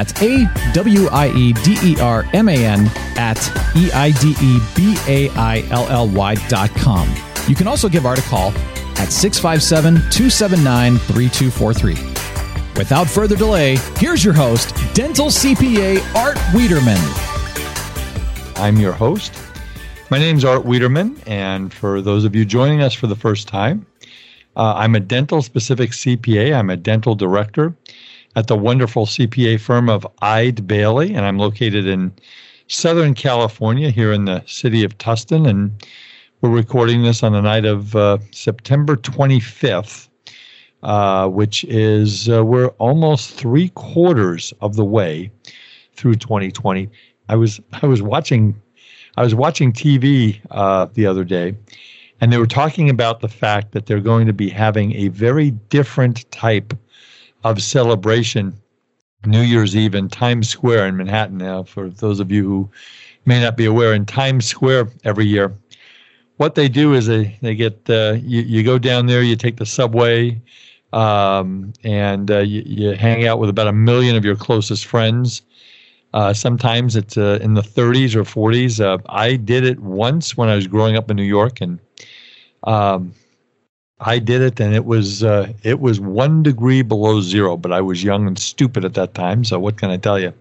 That's A W I E D E R M A N at E I D E B A I L L Y dot com. You can also give Art a call at 657 279 3243. Without further delay, here's your host, Dental CPA Art Wiederman. I'm your host. My name's Art Wiederman, and for those of you joining us for the first time, uh, I'm a dental specific CPA. I'm a dental director at the wonderful CPA firm of Eide Bailly, and I'm located in Southern California here in the city of Tustin. And we're recording this on the night of uh, September 25th, uh, which is uh, we're almost three quarters of the way through 2020. I was I was watching I was watching TV uh, the other day, and they were talking about the fact that they're going to be having a very different type of celebration New Year's Eve in Times Square in Manhattan. Now, for those of you who may not be aware, in Times Square every year, what they do is they they get uh, you you go down there, you take the subway, um, and uh, you, you hang out with about a million of your closest friends. Uh, sometimes it's uh, in the 30s or 40s. Uh, I did it once when I was growing up in New York, and um, I did it, and it was uh, it was one degree below zero. But I was young and stupid at that time, so what can I tell you?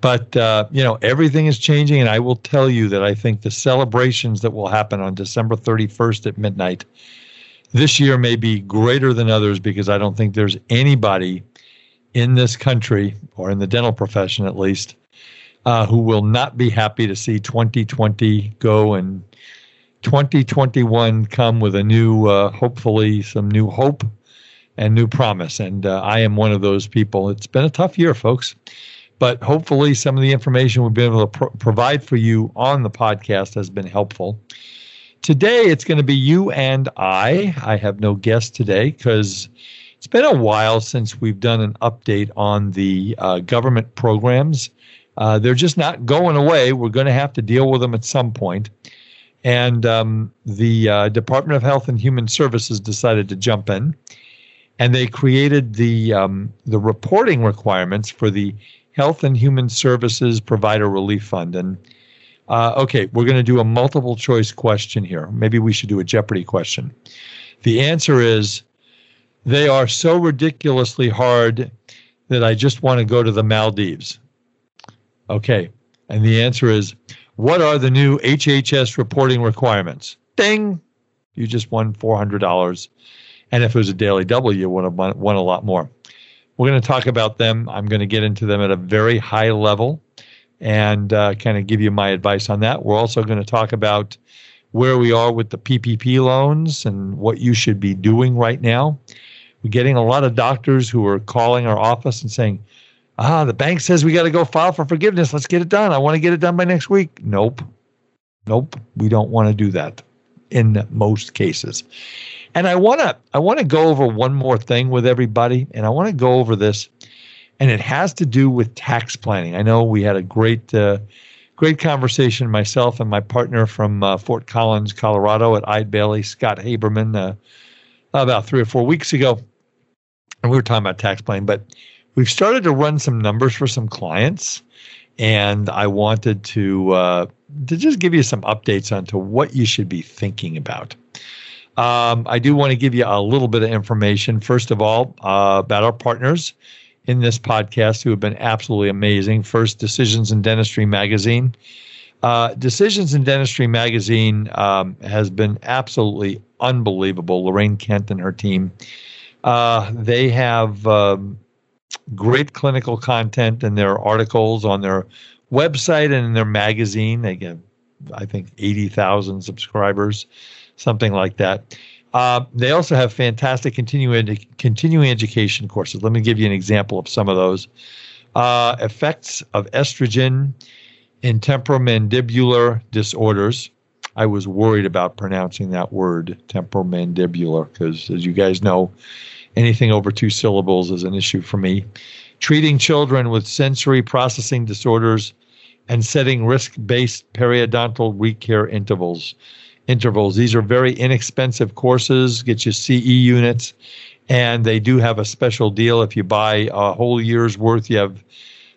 But uh, you know, everything is changing, and I will tell you that I think the celebrations that will happen on December 31st at midnight this year may be greater than others because I don't think there's anybody in this country, or in the dental profession at least, uh, who will not be happy to see 2020 go and 2021 come with a new, uh, hopefully, some new hope and new promise. And uh, I am one of those people. It's been a tough year, folks. But hopefully, some of the information we've been able to pro- provide for you on the podcast has been helpful. Today, it's going to be you and I. I have no guest today because it's been a while since we've done an update on the uh, government programs. Uh, they're just not going away. We're going to have to deal with them at some point. And um, the uh, Department of Health and Human Services decided to jump in, and they created the um, the reporting requirements for the Health and Human Services Provider Relief Fund. And uh, okay, we're going to do a multiple choice question here. Maybe we should do a Jeopardy question. The answer is they are so ridiculously hard that I just want to go to the Maldives. Okay, and the answer is what are the new HHS reporting requirements? Ding! You just won $400. And if it was a daily double, you would have won, won a lot more. We're going to talk about them. I'm going to get into them at a very high level and uh, kind of give you my advice on that. We're also going to talk about where we are with the PPP loans and what you should be doing right now. We're getting a lot of doctors who are calling our office and saying, ah, the bank says we got to go file for forgiveness. Let's get it done. I want to get it done by next week. Nope. Nope. We don't want to do that in most cases. And I want to I want to go over one more thing with everybody and I want to go over this and it has to do with tax planning. I know we had a great uh, great conversation myself and my partner from uh, Fort Collins, Colorado at Eide Bailly, Scott Haberman uh, about 3 or 4 weeks ago. And we were talking about tax planning, but we've started to run some numbers for some clients, and I wanted to uh, to just give you some updates onto what you should be thinking about. Um, I do want to give you a little bit of information. First of all, uh, about our partners in this podcast who have been absolutely amazing. First, Decisions in Dentistry magazine. Uh, Decisions in Dentistry magazine um, has been absolutely unbelievable. Lorraine Kent and her team. Uh, they have um, great clinical content in their articles on their website and in their magazine. They get, I think, 80,000 subscribers, something like that. Uh, they also have fantastic continuing continuing education courses. Let me give you an example of some of those. Uh, effects of estrogen in temporomandibular disorders. I was worried about pronouncing that word, temporomandibular, because as you guys know, anything over two syllables is an issue for me. Treating children with sensory processing disorders and setting risk-based periodontal recare intervals intervals. These are very inexpensive courses, get you CE units, and they do have a special deal. If you buy a whole year's worth, you have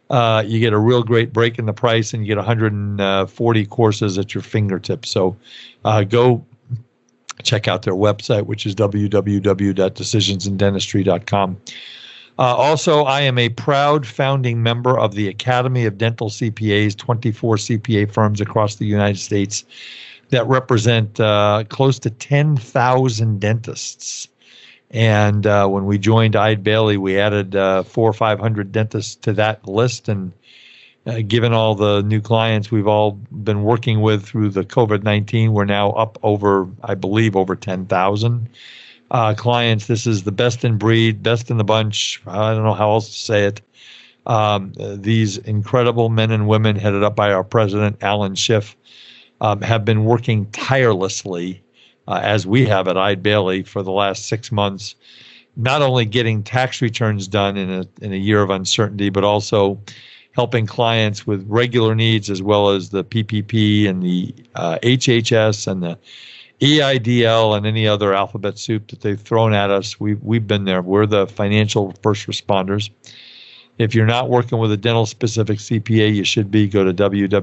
uh, you get a real great break in the price, and you get 140 courses at your fingertips. So uh, go check out their website, which is www.decisionsindentistry.com. Uh, also, I am a proud founding member of the Academy of Dental CPAs, 24 CPA firms across the United States that represent uh, close to 10,000 dentists. And uh, when we joined Eide Bailly, we added uh, four or 500 dentists to that list. And uh, given all the new clients we've all been working with through the COVID 19, we're now up over, I believe, over 10,000 uh, clients. This is the best in breed, best in the bunch. I don't know how else to say it. Um, these incredible men and women, headed up by our president, Alan Schiff, um, have been working tirelessly, uh, as we have at Eide Bailly, for the last six months, not only getting tax returns done in a, in a year of uncertainty, but also helping clients with regular needs as well as the PPP and the uh, HHS and the EIDL and any other alphabet soup that they've thrown at us. We've, we've been there. We're the financial first responders. If you're not working with a dental specific CPA, you should be. Go to www.adcpa.org.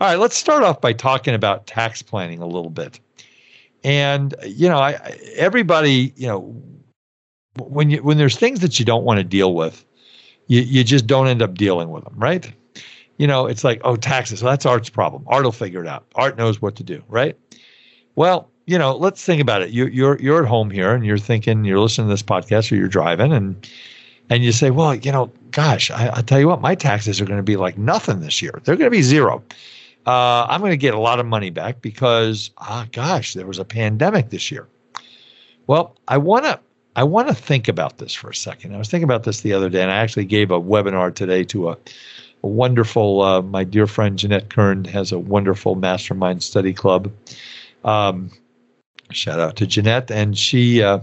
All right, let's start off by talking about tax planning a little bit. And you know, I, everybody, you know, when you when there's things that you don't want to deal with, you you just don't end up dealing with them, right? You know, it's like, oh, taxes. That's Art's problem. Art will figure it out. Art knows what to do, right? Well, you know, let's think about it. You're you're you're at home here, and you're thinking, you're listening to this podcast, or you're driving, and and you say, well, you know, gosh, I, I tell you what, my taxes are going to be like nothing this year. They're going to be zero. Uh, I'm going to get a lot of money back because, ah, gosh, there was a pandemic this year. Well, I want to I want to think about this for a second. I was thinking about this the other day, and I actually gave a webinar today to a, a wonderful, uh, my dear friend Jeanette Kern has a wonderful mastermind study club. Um, shout out to Jeanette. And she, uh,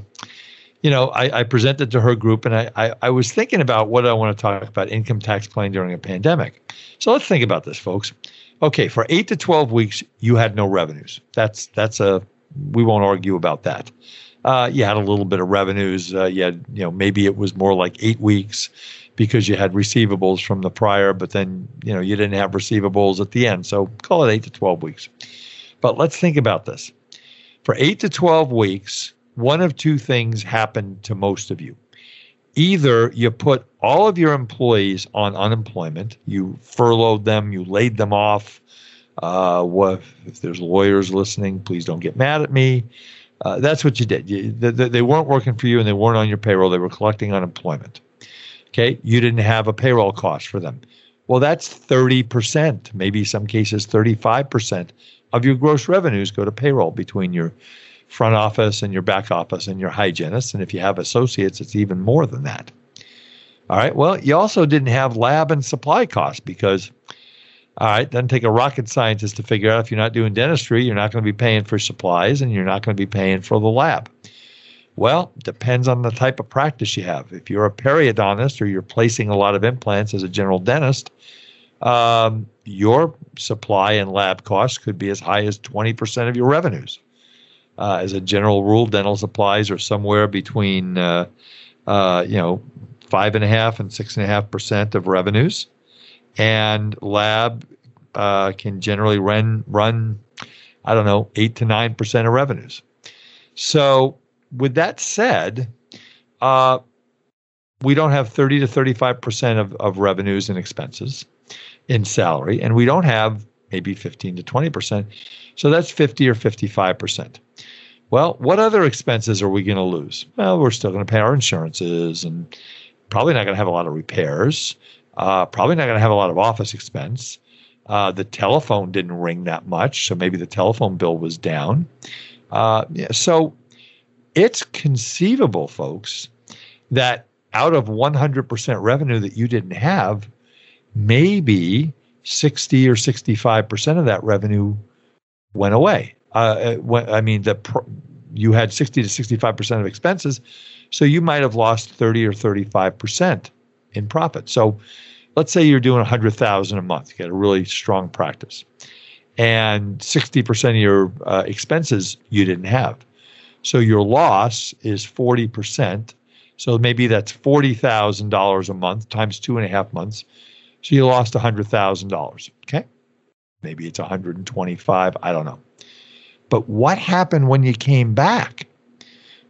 you know, I, I, presented to her group and I, I, I, was thinking about what I want to talk about income tax planning during a pandemic. So let's think about this, folks. Okay, for eight to 12 weeks, you had no revenues. That's, that's a, we won't argue about that. Uh, you had a little bit of revenues. Uh, you had, you know, maybe it was more like eight weeks because you had receivables from the prior, but then, you know, you didn't have receivables at the end. So call it eight to 12 weeks. But let's think about this for eight to 12 weeks, one of two things happened to most of you. Either you put all of your employees on unemployment, you furloughed them, you laid them off. Uh, what, if there's lawyers listening, please don't get mad at me. Uh, that's what you did. You, they, they weren't working for you and they weren't on your payroll. They were collecting unemployment. Okay. You didn't have a payroll cost for them. Well, that's 30%, maybe some cases 35% of your gross revenues go to payroll between your front office and your back office and your hygienists. And if you have associates, it's even more than that. All right. Well, you also didn't have lab and supply costs because, all right, doesn't take a rocket scientist to figure out if you're not doing dentistry, you're not going to be paying for supplies and you're not going to be paying for the lab. Well, depends on the type of practice you have. If you're a periodontist or you're placing a lot of implants as a general dentist, um, your supply and lab costs could be as high as 20% of your revenues. Uh, as a general rule, dental supplies are somewhere between, uh, uh, you know, five and a half and six and a half percent of revenues, and lab uh, can generally run run, I don't know, eight to nine percent of revenues. So with that said, uh, we don't have 30 to 35% of, of revenues and expenses in salary, and we don't have maybe 15 to 20%. So that's 50 or 55%. Well, what other expenses are we going to lose? Well, we're still going to pay our insurances and probably not going to have a lot of repairs, uh, probably not going to have a lot of office expense. Uh, the telephone didn't ring that much, so maybe the telephone bill was down. Uh, so it's conceivable, folks, that out of 100% revenue that you didn't have, maybe 60 or 65% of that revenue went away. Uh, I mean, the you had 60 to 65% of expenses, so you might have lost 30 or 35% in profit. So let's say you're doing 100,000 a month, you got a really strong practice. And 60% of your uh, expenses you didn't have. So your loss is 40%. So maybe that's $40,000 a month times two and a half months. So you lost $100,000. Okay. Maybe it's 125. I don't know. But what happened when you came back?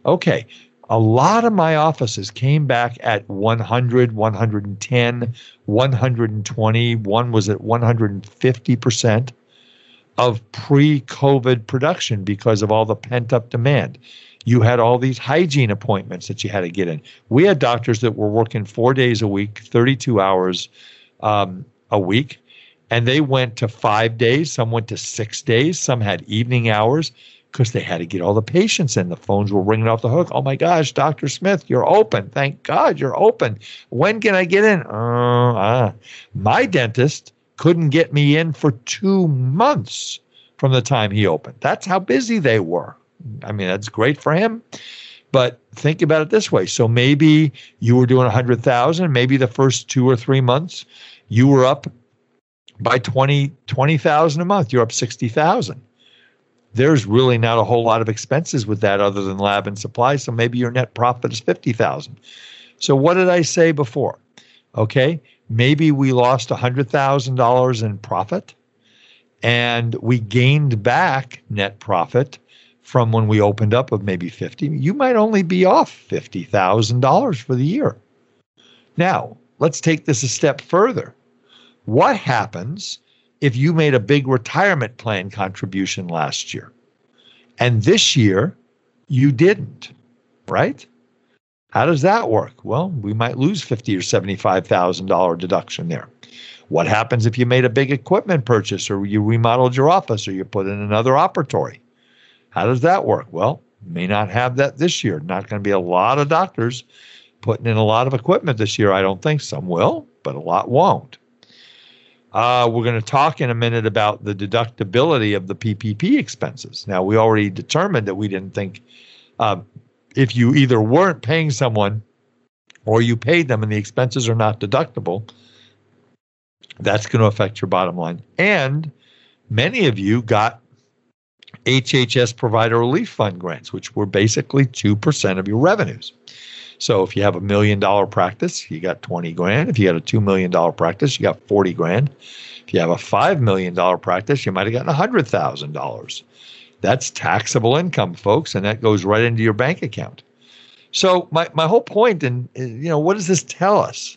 Okay. A lot of my offices came back at 100, 110, 120. One was at 150% of pre COVID production because of all the pent up demand. You had all these hygiene appointments that you had to get in. We had doctors that were working four days a week, 32 hours um, a week, and they went to five days. Some went to six days. Some had evening hours because they had to get all the patients in. The phones were ringing off the hook. Oh my gosh, Dr. Smith, you're open. Thank God you're open. When can I get in? Uh, uh. My dentist couldn't get me in for two months from the time he opened. That's how busy they were. I mean, that's great for him. But think about it this way. So maybe you were doing 100,000, maybe the first two or three months you were up by 20 20,000 a month. You're up 60,000. There's really not a whole lot of expenses with that other than lab and supply, so maybe your net profit is 50,000. So what did I say before? Okay, maybe we lost $100,000 in profit and we gained back net profit from when we opened up of maybe 50 you might only be off $50,000 for the year now let's take this a step further what happens if you made a big retirement plan contribution last year and this year you didn't right how does that work? Well, we might lose fifty or seventy-five thousand dollar deduction there. What happens if you made a big equipment purchase, or you remodeled your office, or you put in another operatory? How does that work? Well, may not have that this year. Not going to be a lot of doctors putting in a lot of equipment this year. I don't think some will, but a lot won't. Uh, we're going to talk in a minute about the deductibility of the PPP expenses. Now, we already determined that we didn't think uh, if you either weren't paying someone or you paid them and the expenses are not deductible, that's going to affect your bottom line. And many of you got HHS Provider Relief Fund grants, which were basically 2% of your revenues. So if you have a million dollar practice, you got 20 grand. If you got a $2 million practice, you got 40 grand. If you have a $5 million practice, you might have gotten $100,000. That's taxable income, folks, and that goes right into your bank account. So my, my whole point, and you know, what does this tell us?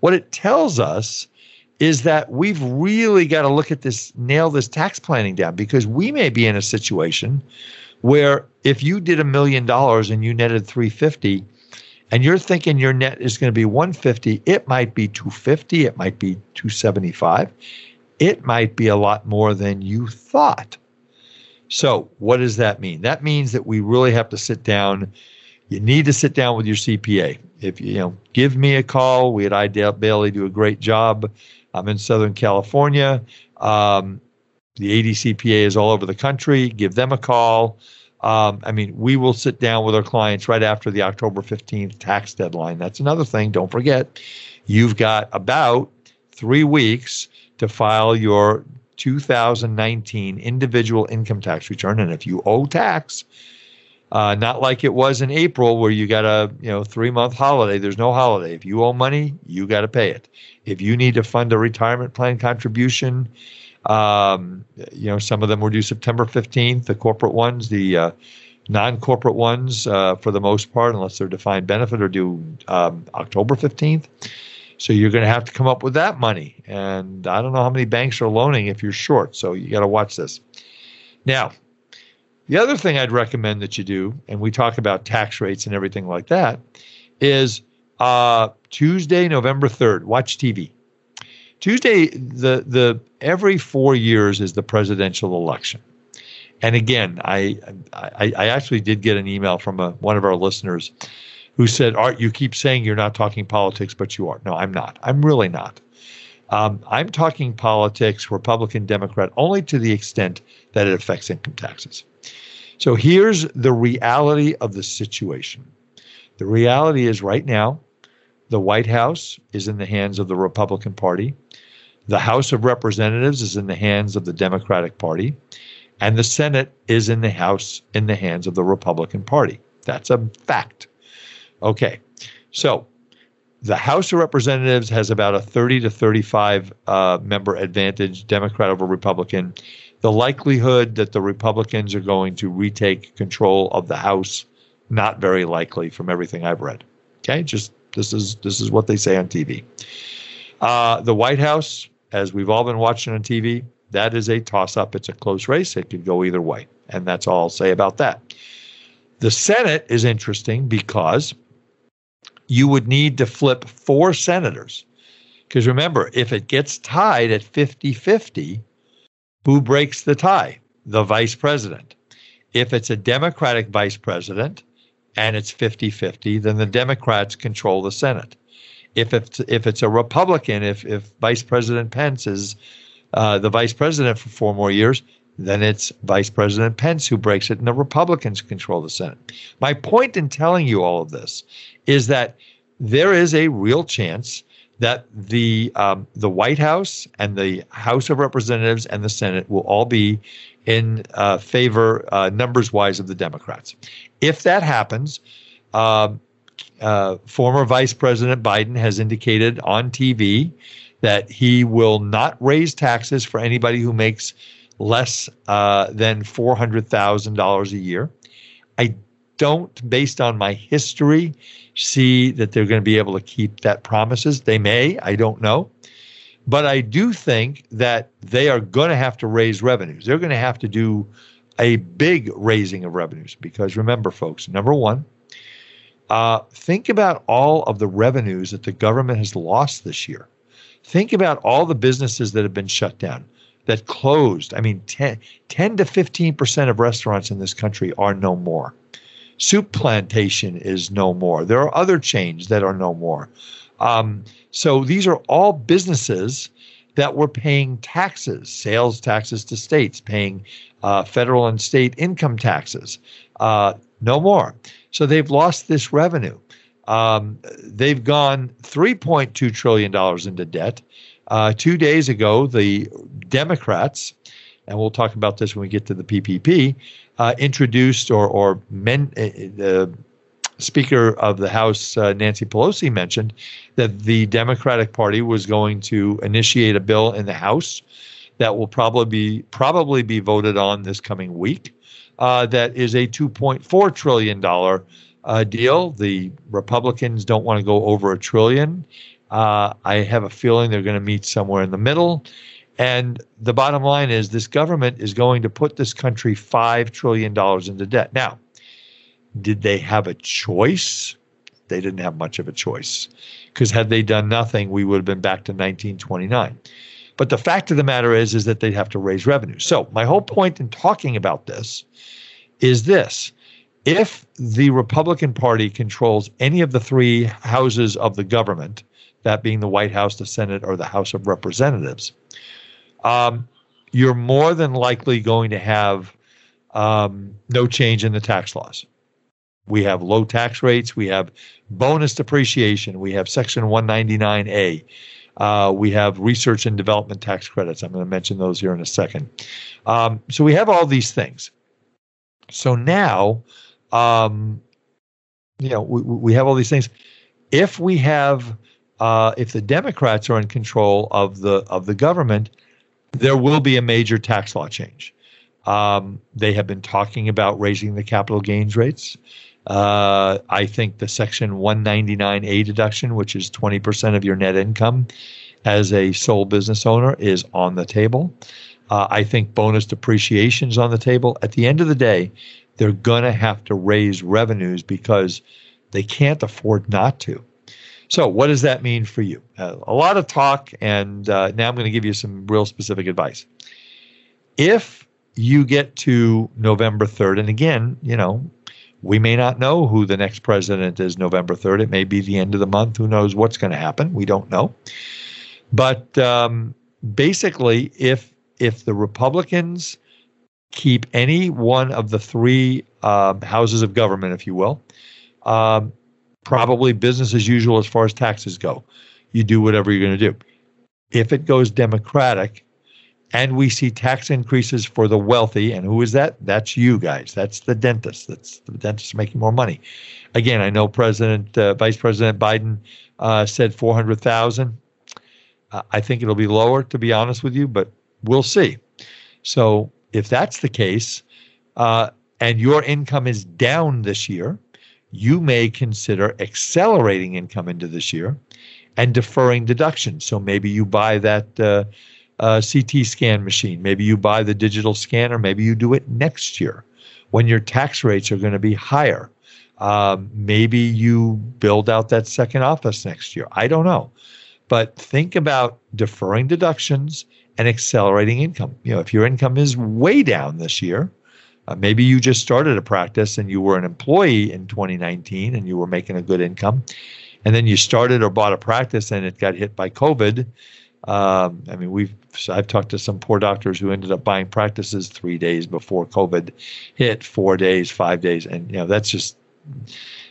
What it tells us is that we've really got to look at this, nail this tax planning down, because we may be in a situation where if you did a million dollars and you netted 350 and you're thinking your net is going to be 150 it might be 250 it might be 275 it might be a lot more than you thought so, what does that mean? That means that we really have to sit down. You need to sit down with your CPA. If you know, give me a call. We at Eide Bailly do a great job. I'm in Southern California. Um, the ADCPA is all over the country. Give them a call. Um, I mean, we will sit down with our clients right after the October 15th tax deadline. That's another thing. Don't forget, you've got about three weeks to file your 2019 individual income tax return. And if you owe tax, uh, not like it was in April where you got a you know three month holiday. There's no holiday. If you owe money, you got to pay it. If you need to fund a retirement plan contribution, um, you know some of them were due September 15th. The corporate ones, the uh, Non-corporate ones, uh, for the most part, unless they're defined benefit, are due um, October 15th. So you're going to have to come up with that money. And I don't know how many banks are loaning if you're short. So you got to watch this. Now, the other thing I'd recommend that you do, and we talk about tax rates and everything like that, is uh, Tuesday, November 3rd, watch TV. Tuesday, the the every four years is the presidential election. And again, I, I, I actually did get an email from a, one of our listeners who said, Art, you keep saying you're not talking politics, but you are. No, I'm not. I'm really not. Um, I'm talking politics, Republican, Democrat, only to the extent that it affects income taxes. So here's the reality of the situation. The reality is right now, the White House is in the hands of the Republican Party. The House of Representatives is in the hands of the Democratic Party. And the Senate is in the House in the hands of the Republican Party. That's a fact. Okay, so the House of Representatives has about a 30 to 35 uh, member advantage, Democrat over Republican. The likelihood that the Republicans are going to retake control of the House, not very likely from everything I've read. Okay, just this is this is what they say on TV. Uh, the White House, as we've all been watching on TV, that is a toss up. It's a close race. It could go either way. And that's all I'll say about that. The Senate is interesting because you would need to flip four senators. Because remember, if it gets tied at 50 50, who breaks the tie? The vice president. If it's a Democratic vice president and it's 50 50, then the Democrats control the Senate. If it's, if it's a Republican, if, if Vice President Pence is uh, the vice president for four more years, then it's Vice President Pence who breaks it, and the Republicans control the Senate. My point in telling you all of this is that there is a real chance that the um, the White House and the House of Representatives and the Senate will all be in uh, favor, uh, numbers wise, of the Democrats. If that happens, uh, uh, former Vice President Biden has indicated on TV that he will not raise taxes for anybody who makes less uh, than $400,000 a year. I don't, based on my history, see that they're going to be able to keep that promises. They may, I don't know. But I do think that they are going to have to raise revenues. They're going to have to do a big raising of revenues because remember, folks, number one, uh, think about all of the revenues that the government has lost this year. Think about all the businesses that have been shut down, that closed. I mean, 10, 10 to 15% of restaurants in this country are no more. Soup Plantation is no more. There are other chains that are no more. Um, so these are all businesses that were paying taxes, sales taxes to states, paying uh, federal and state income taxes. Uh, no more. So they've lost this revenue. Um, they've gone $3.2 trillion into debt. Uh, two days ago, the Democrats, and we'll talk about this when we get to the PPP, uh, introduced or, or men, uh, the Speaker of the House, uh, Nancy Pelosi, mentioned that the Democratic Party was going to initiate a bill in the House that will probably be probably be voted on this coming week. Uh, that is a 2.4 trillion dollar uh, deal. The Republicans don't want to go over a trillion. Uh, I have a feeling they're going to meet somewhere in the middle. And the bottom line is this government is going to put this country $5 trillion into debt. Now, did they have a choice? They didn't have much of a choice. Because had they done nothing, we would have been back to 1929. But the fact of the matter is, is that they'd have to raise revenue. So my whole point in talking about this is this if the Republican Party controls any of the three houses of the government, that being the White House, the Senate, or the House of Representatives, um, you're more than likely going to have um, no change in the tax laws. We have low tax rates. We have bonus depreciation. We have Section 199A. Uh, we have research and development tax credits. I'm going to mention those here in a second. Um, so we have all these things. So now um, you know, we, we have all these things. If we have, uh, if the Democrats are in control of the of the government, there will be a major tax law change. Um, they have been talking about raising the capital gains rates. Uh, I think the Section 199A deduction, which is 20% of your net income as a sole business owner, is on the table. Uh, I think bonus depreciation is on the table. At the end of the day, they're going to have to raise revenues because they can't afford not to. So, what does that mean for you? Uh, a lot of talk, and uh, now I'm going to give you some real specific advice. If you get to November 3rd, and again, you know, we may not know who the next president is November 3rd. It may be the end of the month. Who knows what's going to happen? We don't know. But um, basically, if if the Republicans keep any one of the three um, houses of government, if you will, um, probably business as usual as far as taxes go. You do whatever you're going to do. If it goes Democratic, and we see tax increases for the wealthy. And who is that? That's you guys. That's the dentist. That's the dentist making more money. Again, I know President, uh, Vice President Biden uh, said 400,000. Uh, I think it'll be lower, to be honest with you, but we'll see. So if that's the case, uh, and your income is down this year, you may consider accelerating income into this year and deferring deductions. So maybe you buy that uh, CT scan machine. Maybe you buy the digital scanner. Maybe you do it next year when your tax rates are going to be higher. Um, maybe you build out that second office next year. I don't know. But think about deferring deductions and accelerating income. You know, if your income is way down this year, uh, maybe you just started a practice and you were an employee in 2019 and you were making a good income. And then you started or bought a practice and it got hit by COVID um, I mean, we've I've talked to some poor doctors who ended up buying practices three days before COVID hit, four days, five days, and you know that's just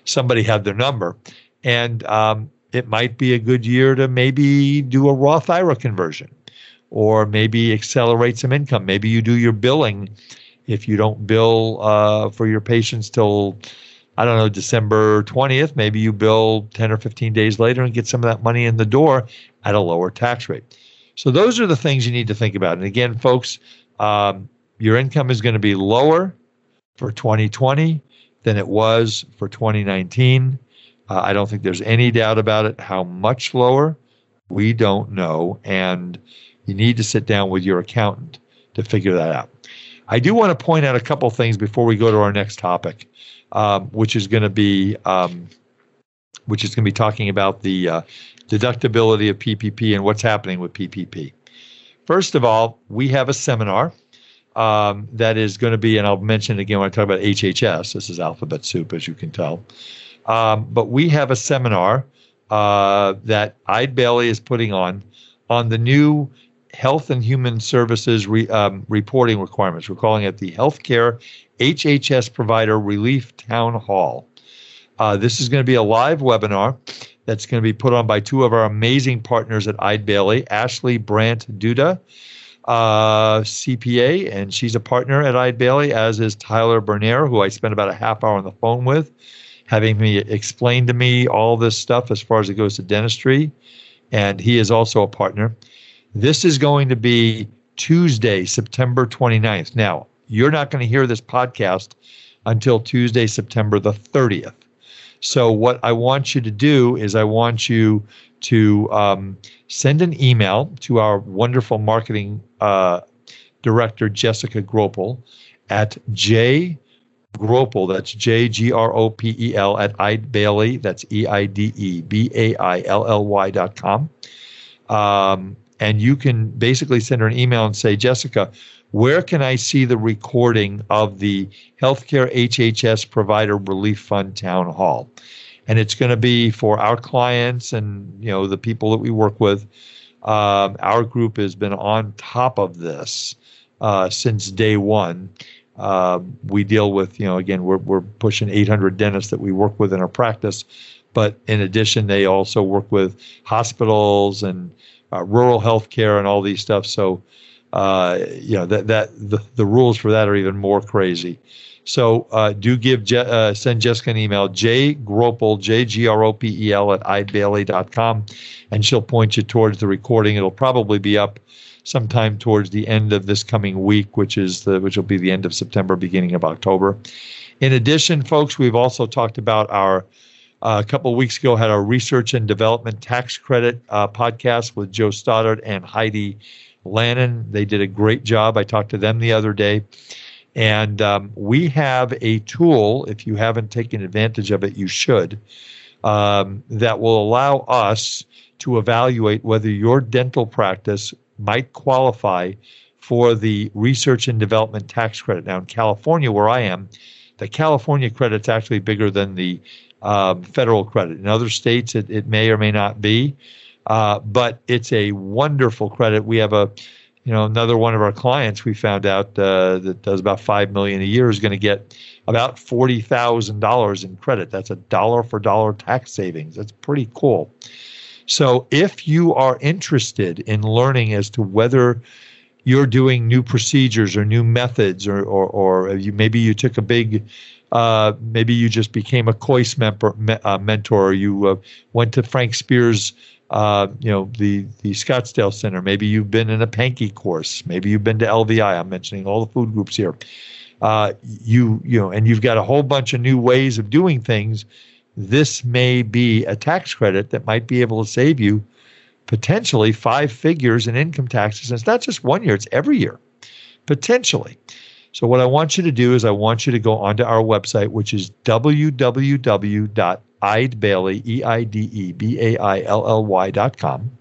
somebody had their number, and um, it might be a good year to maybe do a Roth IRA conversion, or maybe accelerate some income. Maybe you do your billing if you don't bill uh, for your patients till I don't know, December 20th, maybe you bill 10 or 15 days later and get some of that money in the door at a lower tax rate. So those are the things you need to think about. And again, folks, um, your income is going to be lower for 2020 than it was for 2019. Uh, I don't think there's any doubt about it. How much lower? We don't know. And you need to sit down with your accountant to figure that out. I do want to point out a couple things before we go to our next topic um, which is going to be um, which is going to be talking about the uh, deductibility of PPP and what's happening with PPP. First of all, we have a seminar um, that is going to be, and I'll mention again when I talk about HHS. This is alphabet soup, as you can tell. Um, but we have a seminar uh, that Eide Bailly is putting on on the new Health and Human Services re, um, reporting requirements. We're calling it the Healthcare HHS Provider Relief Town Hall. Uh, this is going to be a live webinar that's going to be put on by two of our amazing partners at Eide Bailly, Ashley Brandt Duda, uh, CPA, and she's a partner at Eide Bailly, as is Tyler Bernier, who I spent about a half hour on the phone with, having me explain to me all this stuff as far as it goes to dentistry. And he is also a partner. This is going to be Tuesday, September 29th. Now, you're not going to hear this podcast until Tuesday, September the 30th. So, what I want you to do is, I want you to um, send an email to our wonderful marketing uh, director, Jessica Gropel, at J Gropel, that's J G R O P E L, at Eide Bailly, that's E I D E B A I L L Y dot com. Um, and you can basically send her an email and say, Jessica, where can I see the recording of the Healthcare HHS Provider Relief Fund Town Hall? And it's going to be for our clients and you know the people that we work with. Um, our group has been on top of this uh, since day one. Uh, we deal with you know again we're we're pushing 800 dentists that we work with in our practice, but in addition they also work with hospitals and uh, rural healthcare and all these stuff. So uh, you know that that the, the rules for that are even more crazy. So uh, do give Je- uh, send Jessica an email, J Gropel, J G R O P E L at eidebailly.com, and she'll point you towards the recording. It'll probably be up sometime towards the end of this coming week, which is the which will be the end of September, beginning of October. In addition, folks, we've also talked about our uh, a couple weeks ago had our research and development tax credit uh, podcast with Joe Stoddard and Heidi Lannon. They did a great job. I talked to them the other day. And um, we have a tool, if you haven't taken advantage of it, you should, um, that will allow us to evaluate whether your dental practice might qualify for the research and development tax credit. Now, in California, where I am, the California credit's actually bigger than the um, federal credit. In other states, it, it may or may not be, uh, but it's a wonderful credit. We have a you know, another one of our clients we found out uh, that does about five million a year is going to get about forty thousand dollars in credit. That's a dollar for dollar tax savings. That's pretty cool. So if you are interested in learning as to whether you're doing new procedures or new methods, or or, or you maybe you took a big uh, maybe you just became a Kois member, uh, mentor. You uh, went to Frank Spear's uh, you know, the the Scottsdale Center. Maybe you've been in a Pankey course. Maybe you've been to LVI. I'm mentioning all the food groups here. Uh, you you know, and you've got a whole bunch of new ways of doing things. This may be a tax credit that might be able to save you potentially five figures in income taxes. And it's not just one year; it's every year, potentially. So what I want you to do is I want you to go onto our website, which is www Eidebailly, E I D E B A I L L Y dot com,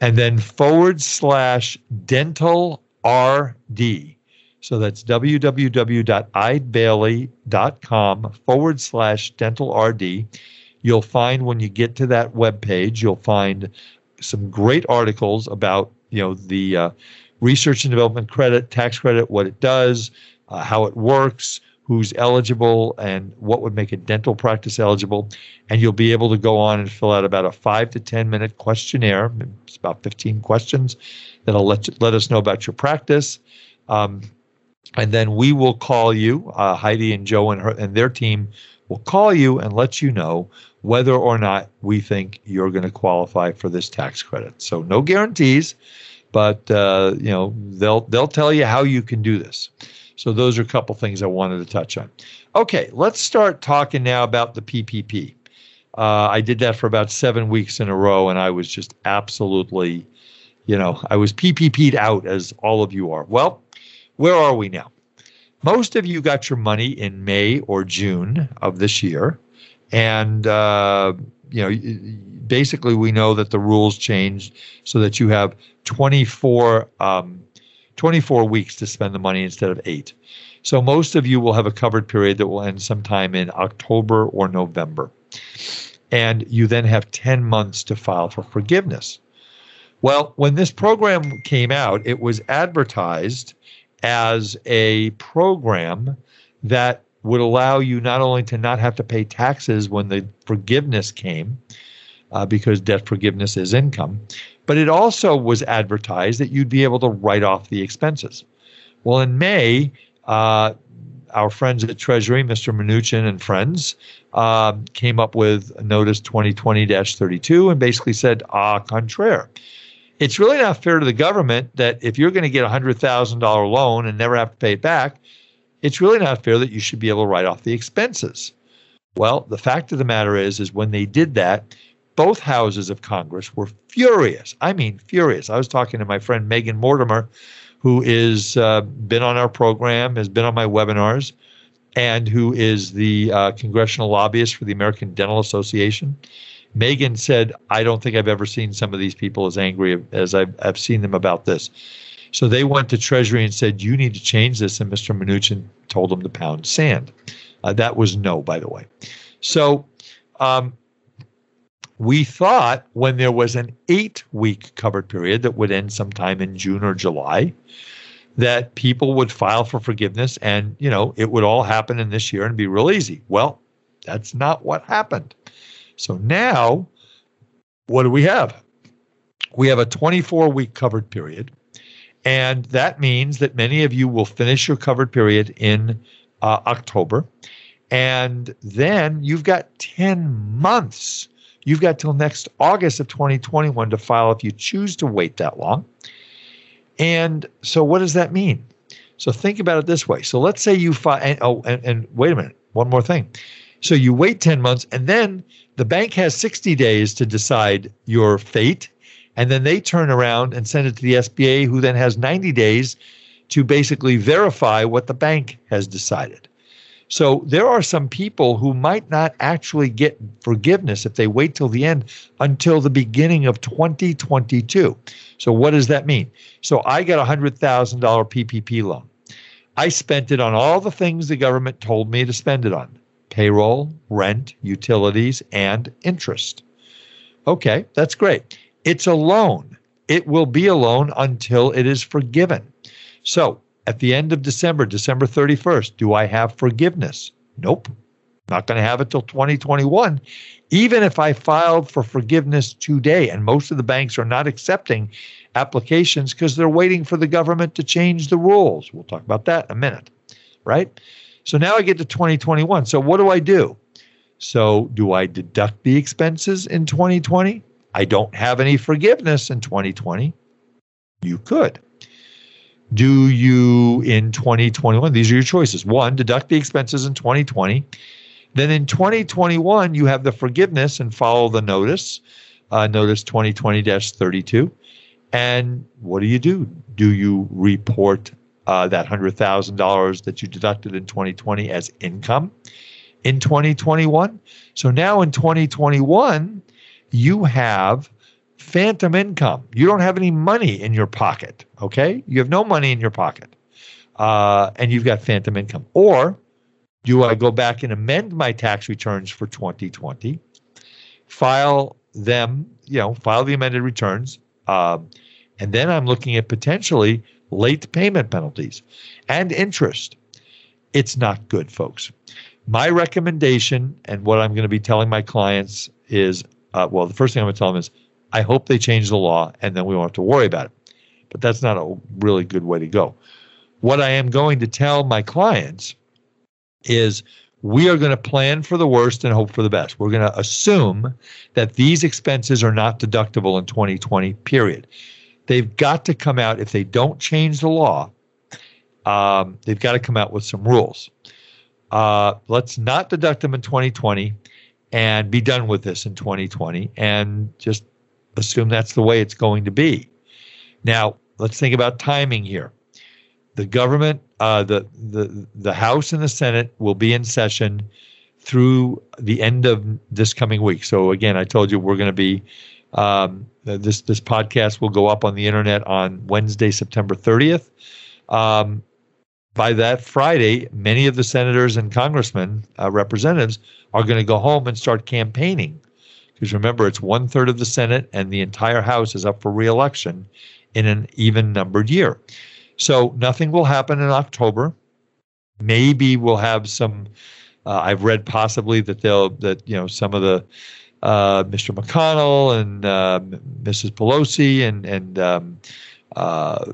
and then forward slash dental RD. So that's www.eidebailly.com forward slash dental RD. You'll find when you get to that web page, you'll find some great articles about you know the uh, research and development credit, tax credit, what it does, uh, how it works, who's eligible and what would make a dental practice eligible. And you'll be able to go on and fill out about a five to 10 minute questionnaire. It's about 15 questions that'll let, you, let us know about your practice. Um, and then we will call you, uh, Heidi and Joe and, her, and their team will call you and let you know whether or not we think you're going to qualify for this tax credit. So no guarantees, but uh, you know they'll they'll tell you how you can do this. So those are a couple things I wanted to touch on. Okay, let's start talking now about the PPP. Uh, I did that for about seven weeks in a row, and I was just absolutely, you know, I was PPP'd out as all of you are. Well, where are we now? Most of you got your money in May or June of this year, and uh, you know, basically we know that the rules changed so that you have 24 um, 24 weeks to spend the money instead of eight. So most of you will have a covered period that will end sometime in October or November. And you then have 10 months to file for forgiveness. Well, when this program came out, it was advertised as a program that would allow you not only to not have to pay taxes when the forgiveness came, uh, because debt forgiveness is income, but it also was advertised that you'd be able to write off the expenses. Well, in May, uh, our friends at Treasury, Mr. Mnuchin and friends, uh, came up with Notice 2020 32 and basically said, ah, contraire. It's really not fair to the government that if you're going to get a $100,000 loan and never have to pay it back, it's really not fair that you should be able to write off the expenses. Well, the fact of the matter is, is when they did that, both houses of Congress were furious. I mean, furious. I was talking to my friend Megan Mortimer, who is uh, been on our program, has been on my webinars, and who is the uh, congressional lobbyist for the American Dental Association. Megan said, "I don't think I've ever seen some of these people as angry as I've, I've seen them about this." So they went to Treasury and said, "You need to change this." And Mr. Mnuchin told them to pound sand. Uh, that was no, by the way. So um, we thought when there was an eight week covered period that would end sometime in June or July, that people would file for forgiveness and, you know, it would all happen in this year and be real easy. Well, that's not what happened. So now, what do we have? We have a 24 week covered period. And that means that many of you will finish your covered period in uh, October. And then you've got 10 months. You've got till next August of 2021 to file if you choose to wait that long. And so, what does that mean? So, think about it this way. So, let's say you file, and, oh, and, and wait a minute, one more thing. So, you wait 10 months, and then the bank has 60 days to decide your fate. And then they turn around and send it to the SBA, who then has 90 days to basically verify what the bank has decided. So there are some people who might not actually get forgiveness if they wait till the end until the beginning of 2022. So what does that mean? So I got a $100,000 PPP loan. I spent it on all the things the government told me to spend it on payroll, rent, utilities, and interest. Okay, that's great. It's a loan. It will be a loan until it is forgiven. So at the end of December, December 31st, do I have forgiveness? Nope. Not going to have it till 2021. Even if I filed for forgiveness today, and most of the banks are not accepting applications because they're waiting for the government to change the rules. We'll talk about that in a minute, right? So now I get to 2021. So what do I do? So do I deduct the expenses in 2020? I don't have any forgiveness in 2020. You could. Do you in 2021? These are your choices. One, deduct the expenses in 2020. Then in 2021, you have the forgiveness and follow the notice, uh, notice 2020 32. And what do you do? Do you report uh, that $100,000 that you deducted in 2020 as income in 2021? So now in 2021, you have phantom income. You don't have any money in your pocket. Okay, you have no money in your pocket, uh, and you've got phantom income. Or do I go back and amend my tax returns for 2020, file them, you know, file the amended returns, uh, and then I'm looking at potentially late payment penalties and interest. It's not good, folks. My recommendation and what I'm going to be telling my clients is uh, well, the first thing I'm going to tell them is I hope they change the law and then we won't have to worry about it. But that's not a really good way to go. What I am going to tell my clients is we are going to plan for the worst and hope for the best. We're going to assume that these expenses are not deductible in 2020, period. They've got to come out, if they don't change the law, um, they've got to come out with some rules. Uh, let's not deduct them in 2020 and be done with this in 2020 and just assume that's the way it's going to be. Now, let's think about timing here. The government, uh, the, the, the House and the Senate will be in session through the end of this coming week. So, again, I told you we're going to be, um, this, this podcast will go up on the internet on Wednesday, September 30th. Um, by that Friday, many of the senators and congressmen, uh, representatives, are going to go home and start campaigning because remember, it's one third of the Senate and the entire House is up for reelection in an even numbered year. So nothing will happen in October. Maybe we'll have some. Uh, I've read possibly that they'll that you know some of the uh, Mr. McConnell and uh, Mrs. Pelosi and and um, uh,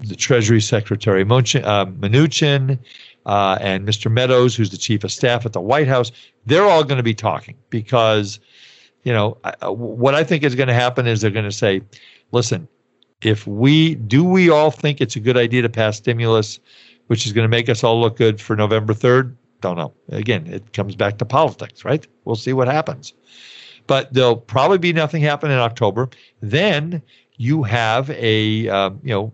the Treasury Secretary Mnuchin, uh, Mnuchin uh, and Mr. Meadows, who's the chief of staff at the White House, they're all going to be talking because you know, what I think is going to happen is they're going to say, listen, if we do, we all think it's a good idea to pass stimulus, which is going to make us all look good for November 3rd. Don't know. Again, it comes back to politics, right? We'll see what happens. But there'll probably be nothing happen in October. Then you have a, um, you know,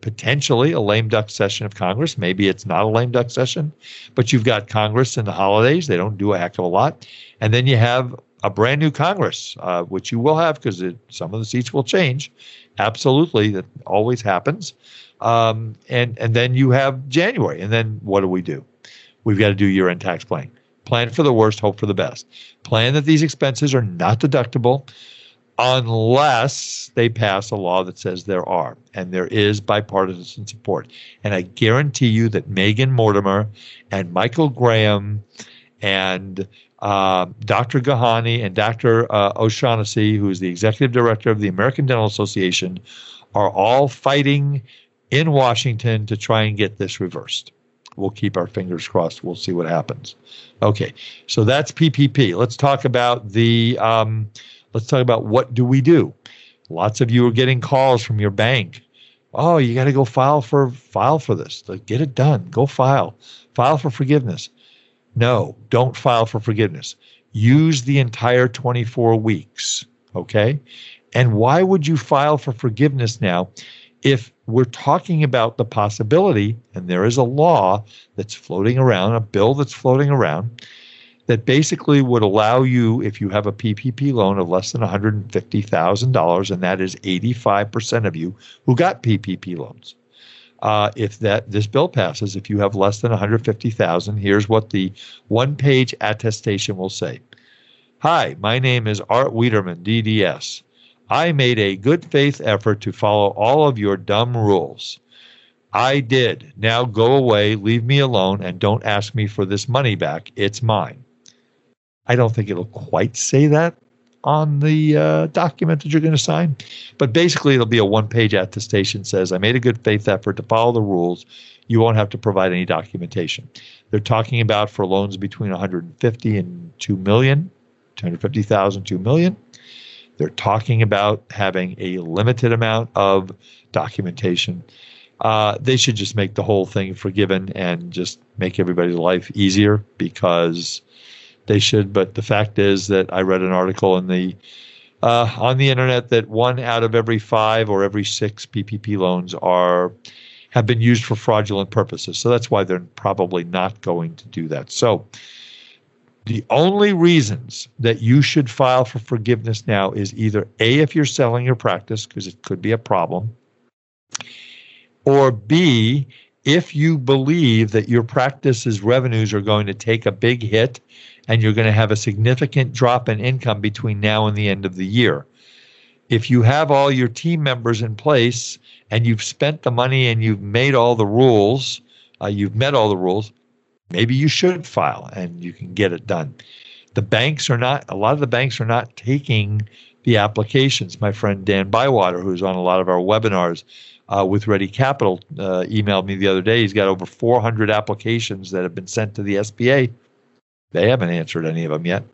potentially a lame duck session of Congress. Maybe it's not a lame duck session, but you've got Congress in the holidays. They don't do a heck of a lot. And then you have a brand new Congress, uh, which you will have because some of the seats will change. Absolutely, that always happens. Um, and and then you have January, and then what do we do? We've got to do year-end tax planning. Plan for the worst, hope for the best. Plan that these expenses are not deductible unless they pass a law that says there are. And there is bipartisan support. And I guarantee you that Megan Mortimer and Michael Graham and uh, Dr. Gehani and Dr. Uh, O'Shaughnessy, who is the executive director of the American Dental Association, are all fighting in Washington to try and get this reversed. We'll keep our fingers crossed. We'll see what happens. Okay, so that's PPP. Let's talk about the. Um, let's talk about what do we do. Lots of you are getting calls from your bank. Oh, you got to go file for file for this. Get it done. Go file. File for forgiveness. No, don't file for forgiveness. Use the entire 24 weeks. Okay. And why would you file for forgiveness now if we're talking about the possibility, and there is a law that's floating around, a bill that's floating around, that basically would allow you, if you have a PPP loan of less than $150,000, and that is 85% of you who got PPP loans. Uh, if that this bill passes, if you have less than 150,000, here's what the one-page attestation will say. Hi, my name is Art Wiederman, DDS. I made a good faith effort to follow all of your dumb rules. I did. Now go away, leave me alone, and don't ask me for this money back. It's mine. I don't think it'll quite say that on the uh, document that you're going to sign, but basically it'll be a one page attestation says, I made a good faith effort to follow the rules. You won't have to provide any documentation. They're talking about for loans between 150 and 2 million, 250,000, 2 million. They're talking about having a limited amount of documentation. Uh, they should just make the whole thing forgiven and just make everybody's life easier because they should. But the fact is that I read an article in the uh, on the internet that one out of every five or every six PPP loans are have been used for fraudulent purposes. So that's why they're probably not going to do that. So the only reasons that you should file for forgiveness now is either A, if you're selling your practice, because it could be a problem, or B, if you believe that your practice's revenues are going to take a big hit and you're going to have a significant drop in income between now and the end of the year. If you have all your team members in place and you've spent the money and you've made all the rules, uh, you've met all the rules, maybe you should file and you can get it done. The banks are not, a lot of the banks are not taking the applications. My friend Dan Bywater, who's on a lot of our webinars uh, with Ready Capital, uh, emailed me the other day. He's got over 400 applications that have been sent to the SBA. They haven't answered any of them yet.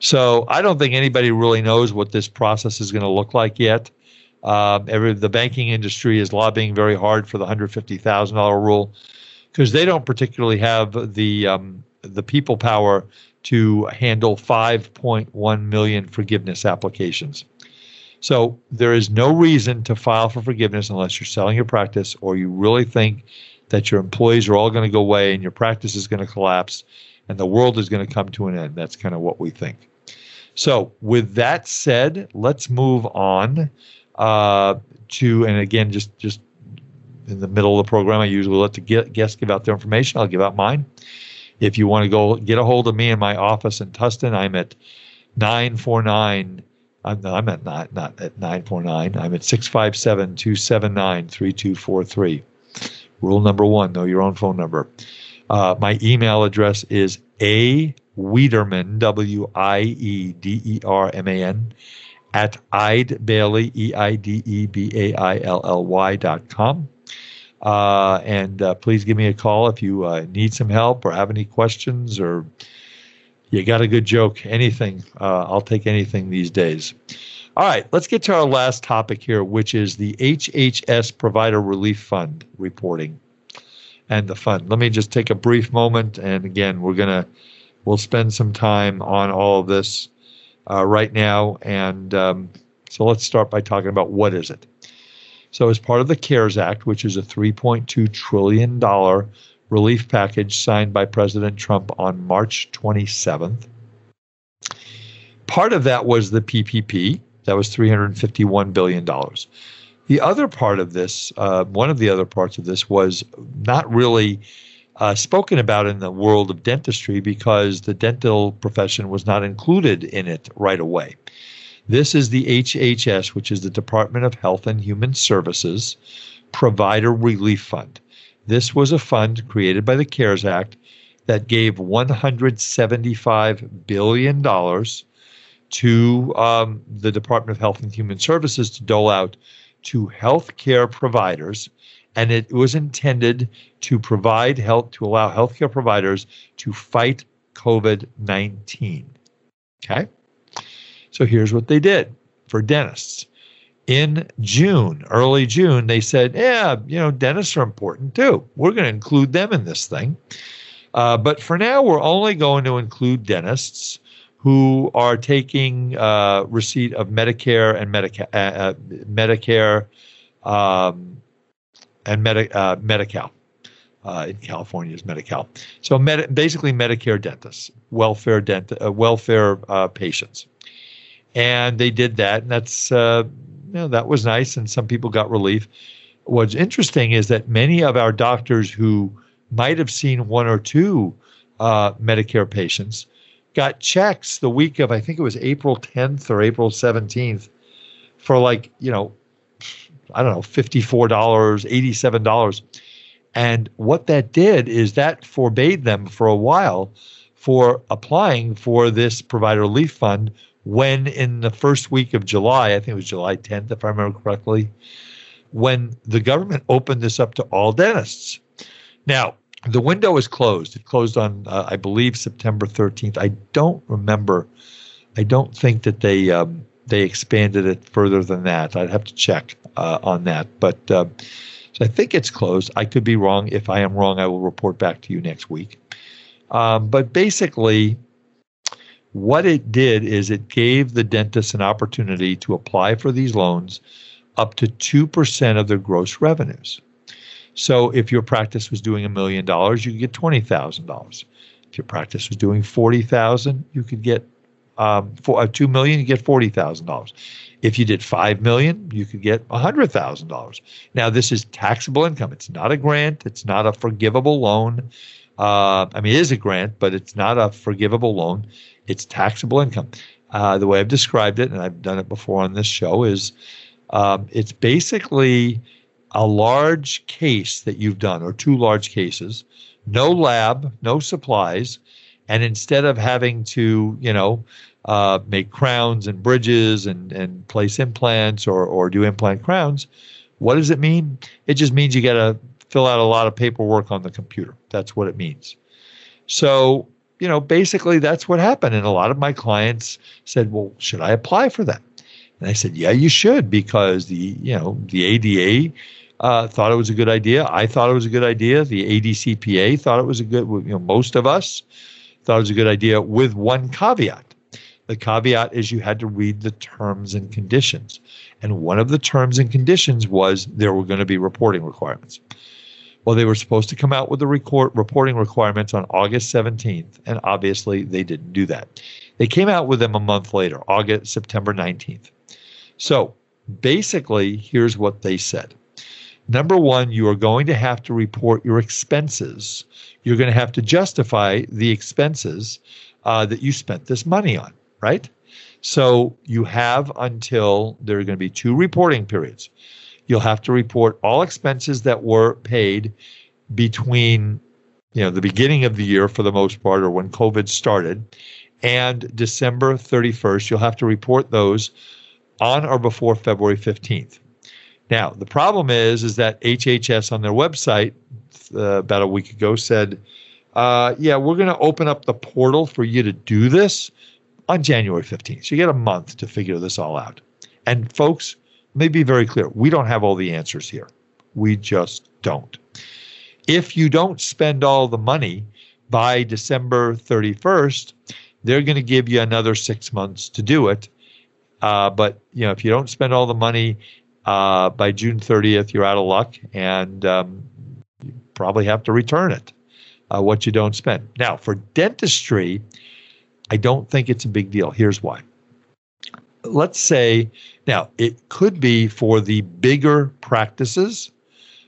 So I don't think anybody really knows what this process is going to look like yet. Uh, every, the banking industry is lobbying very hard for the $150,000 rule because they don't particularly have the um, the people power to handle 5.1 million forgiveness applications. So there is no reason to file for forgiveness unless you're selling your practice or you really think that your employees are all going to go away and your practice is going to collapse and the world is going to come to an end. That's kind of what we think. So, with that said, let's move on uh, to, and again, just just in the middle of the program, I usually let the guests give out their information. I'll give out mine. If you want to go get a hold of me in my office in Tustin, I'm at 949. I'm, I'm at not, not at 949. I'm at 657 279 3243. Rule number one know your own phone number. Uh, my email address is a Wiederman, W I E D E R M A N, at Eide Bailly, E I D E B A I L L Y dot com. Uh, and uh, please give me a call if you uh, need some help or have any questions or you got a good joke, anything. Uh, I'll take anything these days. All right, let's get to our last topic here, which is the HHS Provider Relief Fund reporting and the fund. Let me just take a brief moment, and again, we're gonna we'll spend some time on all of this uh, right now, and um, so let's start by talking about what is it. So, as part of the CARES Act, which is a 3.2 trillion dollar relief package signed by President Trump on March 27th, part of that was the PPP. That was 351 billion dollars. The other part of this, uh, one of the other parts of this, was not really uh, spoken about in the world of dentistry because the dental profession was not included in it right away. This is the HHS, which is the Department of Health and Human Services Provider Relief Fund. This was a fund created by the CARES Act that gave $175 billion to um, the Department of Health and Human Services to dole out to healthcare providers, and it was intended to provide help to allow healthcare providers to fight COVID 19. Okay. So here's what they did for dentists. In June, early June, they said, yeah, you know, dentists are important too. We're going to include them in this thing. Uh, but for now, we're only going to include dentists who are taking uh, receipt of Medicare and Medica- uh, uh Medicare um, and Medi- uh, Medi-Cal. Uh, in California is Medi-Cal. So med- basically, Medicare dentists, welfare dent- welfare patients, and they did that, and that's you know, that was nice, and some people got relief. What's interesting is that many of our doctors who might have seen one or two uh, Medicare patients, got checks the week of, I think it was April 10th or April 17th for like, you know, I don't know, $54, $87. And what that did is that forbade them for a while for applying for this provider relief fund when in the first week of July, I think it was July 10th, if I remember correctly, when the government opened this up to all dentists. Now, the window is closed. It closed on, uh, I believe, September 13th. I don't remember. I don't think that they um, they expanded it further than that. I'd have to check uh, on that. But uh, so I think it's closed. I could be wrong. If I am wrong, I will report back to you next week. Um, but basically, what it did is it gave the dentist an opportunity to apply for these loans up to 2% of their gross revenues. So if your practice was doing a million dollars, you could get twenty thousand dollars. If your practice was doing forty thousand, you could get um, for uh, two million, you get forty thousand dollars. If you did five million, you could get hundred thousand dollars. Now this is taxable income. It's not a grant. It's not a forgivable loan. Uh, I mean, it is a grant, but it's not a forgivable loan. It's taxable income. Uh, the way I've described it, and I've done it before on this show, is um, it's basically a large case that you've done, or two large cases, no lab, no supplies, and instead of having to, you know, uh, make crowns and bridges and, and place implants or, or do implant crowns, what does it mean? It just means you got to fill out a lot of paperwork on the computer. That's what it means. So, you know, basically that's what happened. And a lot of my clients said, well, should I apply for that? And I said, yeah, you should because the, you know, the ADA uh, thought it was a good idea. I thought it was a good idea. The ADCPA thought it was a good. You know, most of us thought it was a good idea, with one caveat. The caveat is you had to read the terms and conditions, and one of the terms and conditions was there were going to be reporting requirements. Well, they were supposed to come out with the record, reporting requirements on August 17th, and obviously they didn't do that. They came out with them a month later, August September 19th. So basically, here's what they said Number one, you are going to have to report your expenses. You're going to have to justify the expenses uh, that you spent this money on, right? So you have until there are going to be two reporting periods. You'll have to report all expenses that were paid between you know the beginning of the year for the most part or when covid started and december 31st you'll have to report those on or before february 15th now, the problem is, is that HHS on their website uh, about a week ago said, uh, yeah, we're going to open up the portal for you to do this on January 15th. So you get a month to figure this all out. And folks, let me be very clear. We don't have all the answers here. We just don't. If you don't spend all the money by December 31st, they're going to give you another six months to do it. Uh, but you know, if you don't spend all the money uh, by June 30th, you're out of luck and um, you probably have to return it, uh, what you don't spend. Now, for dentistry, I don't think it's a big deal. Here's why. Let's say, now, it could be for the bigger practices,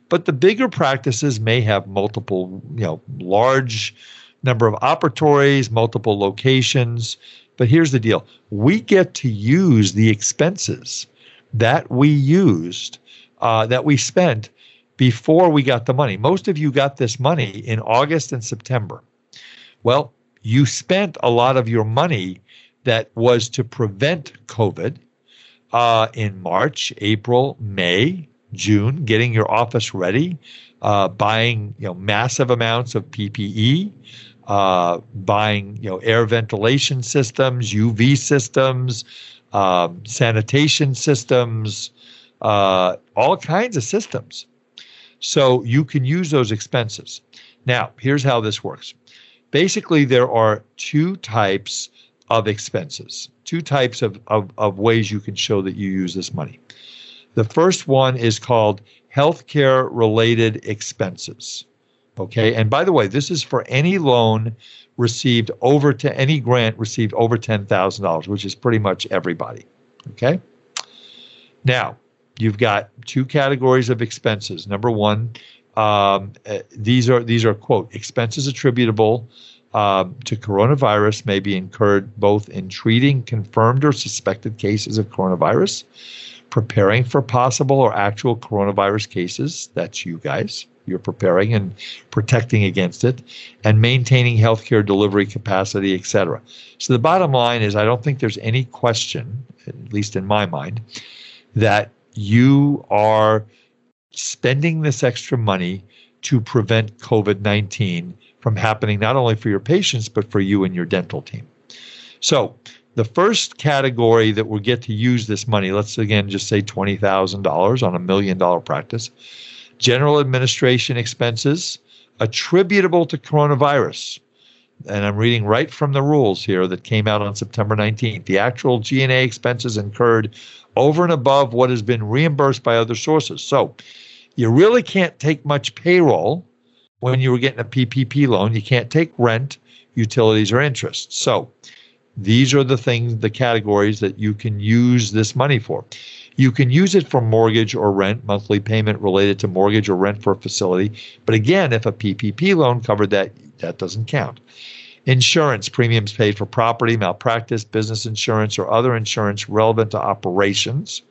but the bigger practices may have multiple, you know, large number of operatories, multiple locations. But here's the deal we get to use the expenses that we used, uh, that we spent before we got the money. Most of you got this money in August and September. Well, you spent a lot of your money that was to prevent COVID uh, in March, April, May, June, getting your office ready, uh, buying you know massive amounts of PPE, uh, buying you know air ventilation systems, UV systems, um, sanitation systems, uh, all kinds of systems. So you can use those expenses. Now, here's how this works. Basically, there are two types of expenses, two types of, of, of ways you can show that you use this money. The first one is called healthcare related expenses. Okay. And by the way, this is for any loan received over to any grant received over $10,000, which is pretty much everybody. Okay. Now, you've got two categories of expenses. Number one, um, uh, these are these are quote expenses attributable um, to coronavirus may be incurred both in treating confirmed or suspected cases of coronavirus, preparing for possible or actual coronavirus cases. That's you guys. You're preparing and protecting against it, and maintaining healthcare delivery capacity, etc. So the bottom line is, I don't think there's any question, at least in my mind, that you are spending this extra money to prevent COVID 19 from happening, not only for your patients, but for you and your dental team. So, the first category that will get to use this money, let's again just say $20,000 on a million dollar practice, general administration expenses attributable to coronavirus. And I'm reading right from the rules here that came out on September 19th. The actual G&A expenses incurred over and above what has been reimbursed by other sources. So you really can't take much payroll when you were getting a PPP loan. You can't take rent, utilities, or interest. So these are the things, the categories that you can use this money for. You can use it for mortgage or rent, monthly payment related to mortgage or rent for a facility. But again, if a PPP loan covered that, that doesn't count. Insurance premiums paid for property, malpractice, business insurance, or other insurance relevant to operations.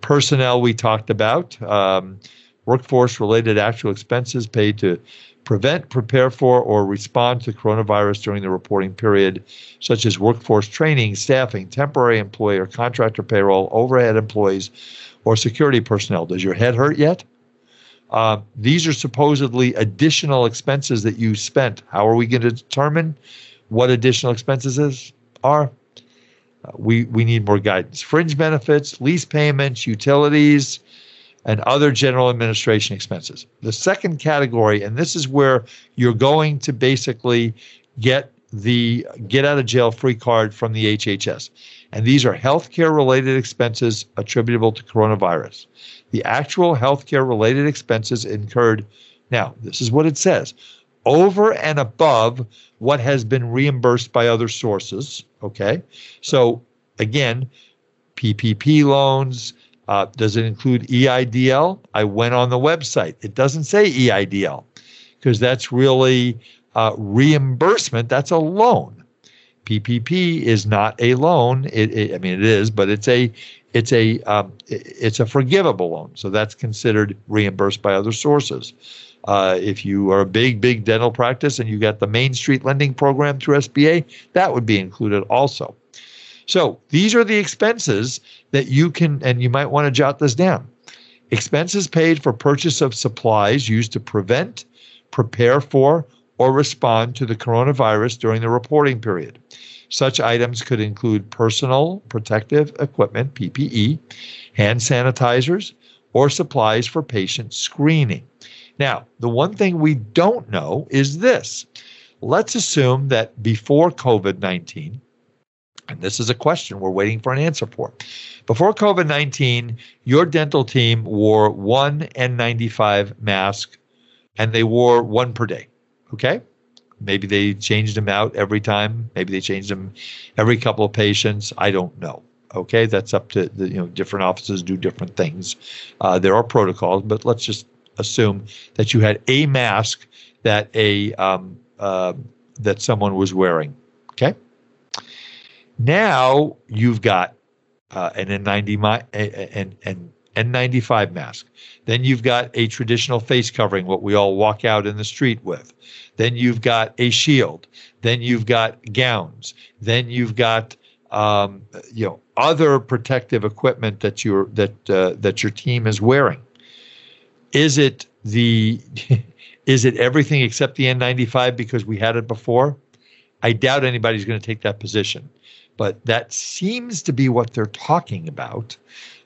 Personnel, we talked about. Um, workforce related actual expenses paid to prevent, prepare for, or respond to coronavirus during the reporting period, such as workforce training, staffing, temporary employee or contractor payroll, overhead employees, or security personnel. Does your head hurt yet? Uh, these are supposedly additional expenses that you spent. How are we going to determine what additional expenses is, are? Uh, we, we need more guidance. Fringe benefits, lease payments, utilities, and other general administration expenses. The second category, and this is where you're going to basically get the get out of jail free card from the HHS. And these are healthcare related expenses attributable to coronavirus the actual healthcare related expenses incurred. Now, this is what it says over and above what has been reimbursed by other sources. Okay. So, again, PPP loans. Uh, does it include EIDL? I went on the website. It doesn't say EIDL because that's really uh, reimbursement. That's a loan. PPP is not a loan. It, it, I mean, it is, but it's a it's a um, it's a forgivable loan, so that's considered reimbursed by other sources. Uh, if you are a big big dental practice and you got the Main Street lending program through SBA, that would be included also. So these are the expenses that you can, and you might want to jot this down. Expenses paid for purchase of supplies used to prevent, prepare for, or respond to the coronavirus during the reporting period. Such items could include personal protective equipment, PPE, hand sanitizers, or supplies for patient screening. Now, the one thing we don't know is this. Let's assume that before COVID 19, and this is a question we're waiting for an answer for. Before COVID 19, your dental team wore one N95 mask and they wore one per day. Okay? Maybe they changed them out every time. Maybe they changed them every couple of patients. I don't know. Okay, that's up to the you know different offices do different things. Uh, there are protocols, but let's just assume that you had a mask that a um, uh, that someone was wearing. Okay. Now you've got uh, an N90 and and N95 mask. Then you've got a traditional face covering, what we all walk out in the street with. Then you've got a shield. Then you've got gowns. Then you've got um, you know, other protective equipment that your that uh, that your team is wearing? Is it the is it everything except the N95 because we had it before? I doubt anybody's going to take that position, but that seems to be what they're talking about.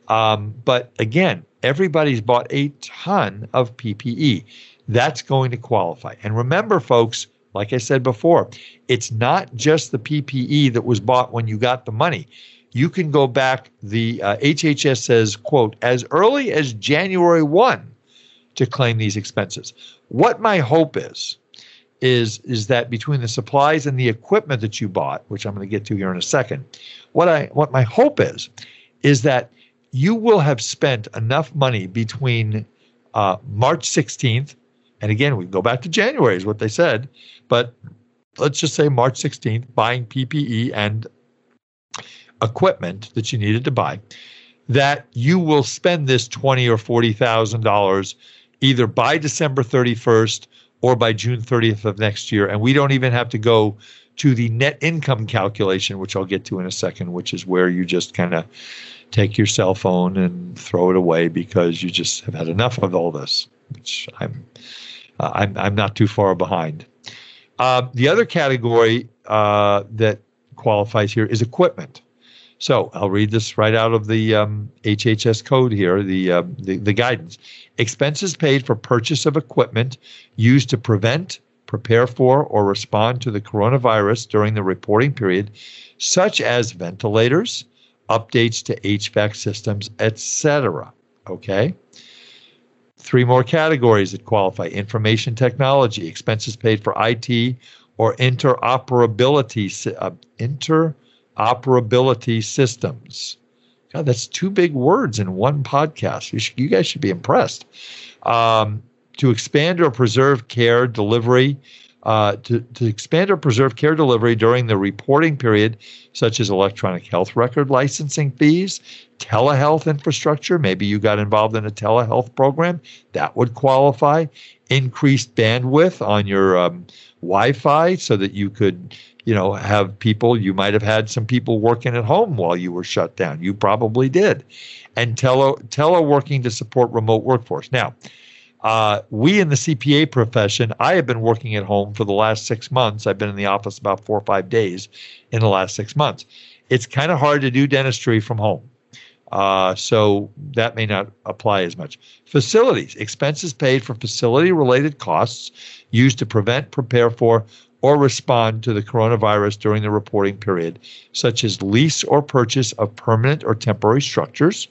Um, but again, everybody's bought a ton of PPE. That's going to qualify. And remember, folks, like I said before, it's not just the PPE that was bought when you got the money. You can go back, the uh, HHS says, quote, as early as January 1 to claim these expenses. What my hope is, is is that between the supplies and the equipment that you bought, which I'm going to get to here in a second, what I what my hope is, is that you will have spent enough money between uh, March 16th, and again, we can go back to January, is what they said, but let's just say March 16th, buying PPE and equipment that you needed to buy, that you will spend this twenty or forty thousand dollars either by December 31st or by June 30th of next year. And we don't even have to go to the net income calculation, which I'll get to in a second, which is where you just kind of take your cell phone and throw it away because you just have had enough of all this, which I'm uh, I'm, I'm not too far behind. Uh, the other category uh, that qualifies here is equipment. So I'll read this right out of the um, HHS code here, the, uh, the, the guidance. Expenses paid for purchase of equipment used to prevent, prepare for, or respond to the coronavirus during the reporting period, such as ventilators, updates to HVAC systems, etc. Okay. Three more categories that qualify: information technology, expenses paid for IT or interoperability, uh, inter operability systems. God, that's two big words in one podcast. You, should, you guys should be impressed. Um, to expand or preserve care delivery, uh, to, to expand or preserve care delivery during the reporting period, such as electronic health record licensing fees, telehealth infrastructure. Maybe you got involved in a telehealth program that would qualify. Increased bandwidth on your um, Wi Fi so that you could you know, have people, you might have had some people working at home while you were shut down. You probably did. And tele, teleworking to support remote workforce. Now, uh, we in the CPA profession, I have been working at home for the last six months. I've been in the office about four or five days in the last six months. It's kind of hard to do dentistry from home. Uh, so that may not apply as much. Facilities, expenses paid for facility related costs used to prevent, prepare for, or respond to the coronavirus during the reporting period, such as lease or purchase of permanent or temporary structures,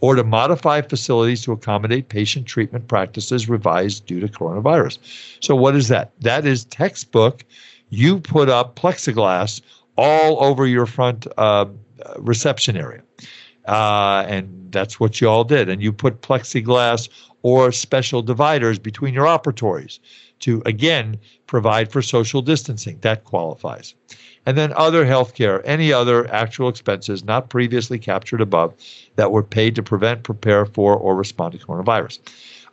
or to modify facilities to accommodate patient treatment practices revised due to coronavirus. So, what is that? That is textbook. You put up plexiglass all over your front uh, reception area. Uh, and that's what you all did. And you put plexiglass or special dividers between your operatories to, again, provide for social distancing. That qualifies. And then other healthcare, any other actual expenses not previously captured above that were paid to prevent, prepare for, or respond to coronavirus.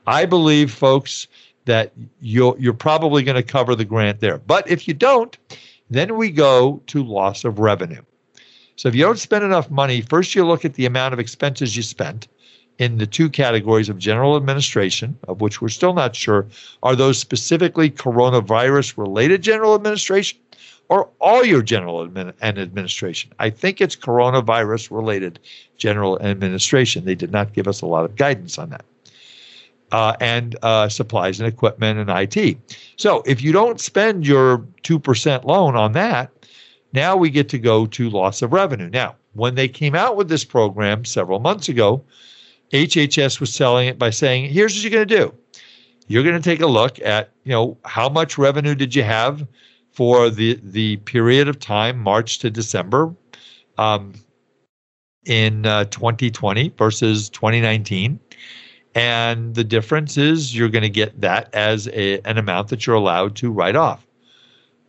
I believe, folks, that you're, you're probably going to cover the grant there. But if you don't, then we go to loss of revenue. So if you don't spend enough money, first you look at the amount of expenses you spent in the two categories of general administration, of which we're still not sure, are those specifically coronavirus related general administration or all your general admin and administration? I think it's coronavirus related general administration. They did not give us a lot of guidance on that. Uh, and uh, supplies and equipment and IT. So if you don't spend your 2% loan on that, now we get to go to loss of revenue. Now, when they came out with this program several months ago, HHS was selling it by saying, here's what you're going to do. You're going to take a look at, you know, how much revenue did you have for the the period of time, March to December, um, in uh, 2020 versus 2019. And the difference is you're going to get that as a, an amount that you're allowed to write off.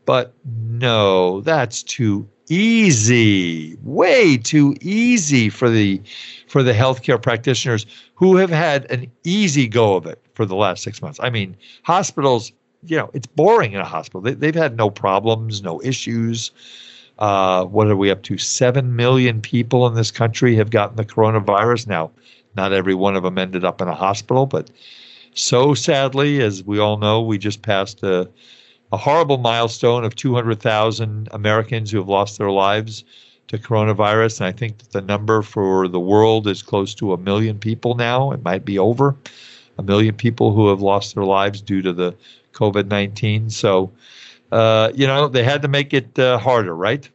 But no, that's too easy, way too easy for the for the healthcare practitioners who have had an easy go of it for the last six months. I mean, hospitals, you know, it's boring in a hospital. They, they've had no problems, no issues. Uh, what are we up to? Seven million people in this country have gotten the coronavirus. Now, not every one of them ended up in a hospital, but so sadly, as we all know, we just passed a, a horrible milestone of 200,000 Americans who have lost their lives to coronavirus. And I think that the number for the world is close to a million people now. It might be over a million people who have lost their lives due to the COVID 19. So, uh, you know, they had to make it uh, harder, right?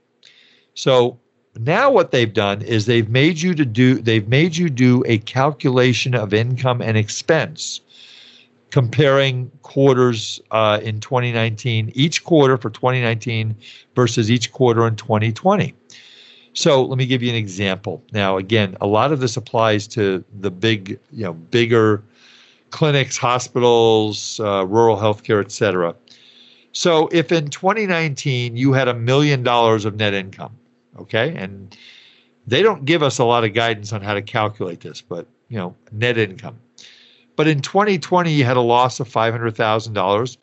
So now what they've done is they've made you to do they've made you do a calculation of income and expense comparing quarters uh, in 2019 each quarter for 2019 versus each quarter in 2020 so let me give you an example now again a lot of this applies to the big you know bigger clinics hospitals uh, rural healthcare et cetera so if in 2019 you had a million dollars of net income Okay. And they don't give us a lot of guidance on how to calculate this, but, you know, net income. But in 2020, you had a loss of $500,000.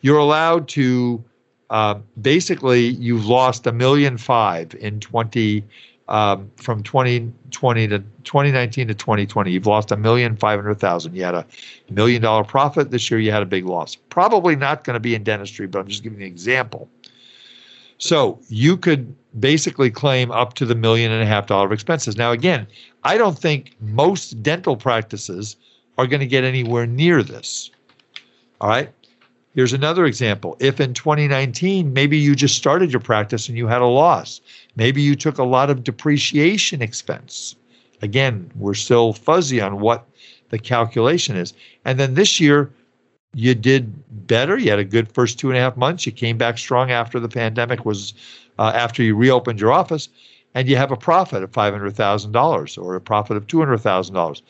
You're allowed to uh, basically, you've lost a million five in 20 um, from 2020 to 2019 to 2020. You've lost a million five hundred thousand. You had a million dollar profit this year. You had a big loss. Probably not going to be in dentistry, but I'm just giving an example. So you could basically claim up to the million and a half dollar expenses. Now, again, I don't think most dental practices are going to get anywhere near this. All right. Here's another example. If in 2019, maybe you just started your practice and you had a loss, maybe you took a lot of depreciation expense. Again, we're still fuzzy on what the calculation is. And then this year, you did better. You had a good first two and a half months. You came back strong after the pandemic was, uh, after you reopened your office, and you have a profit of five hundred thousand dollars or a profit of two hundred thousand dollars.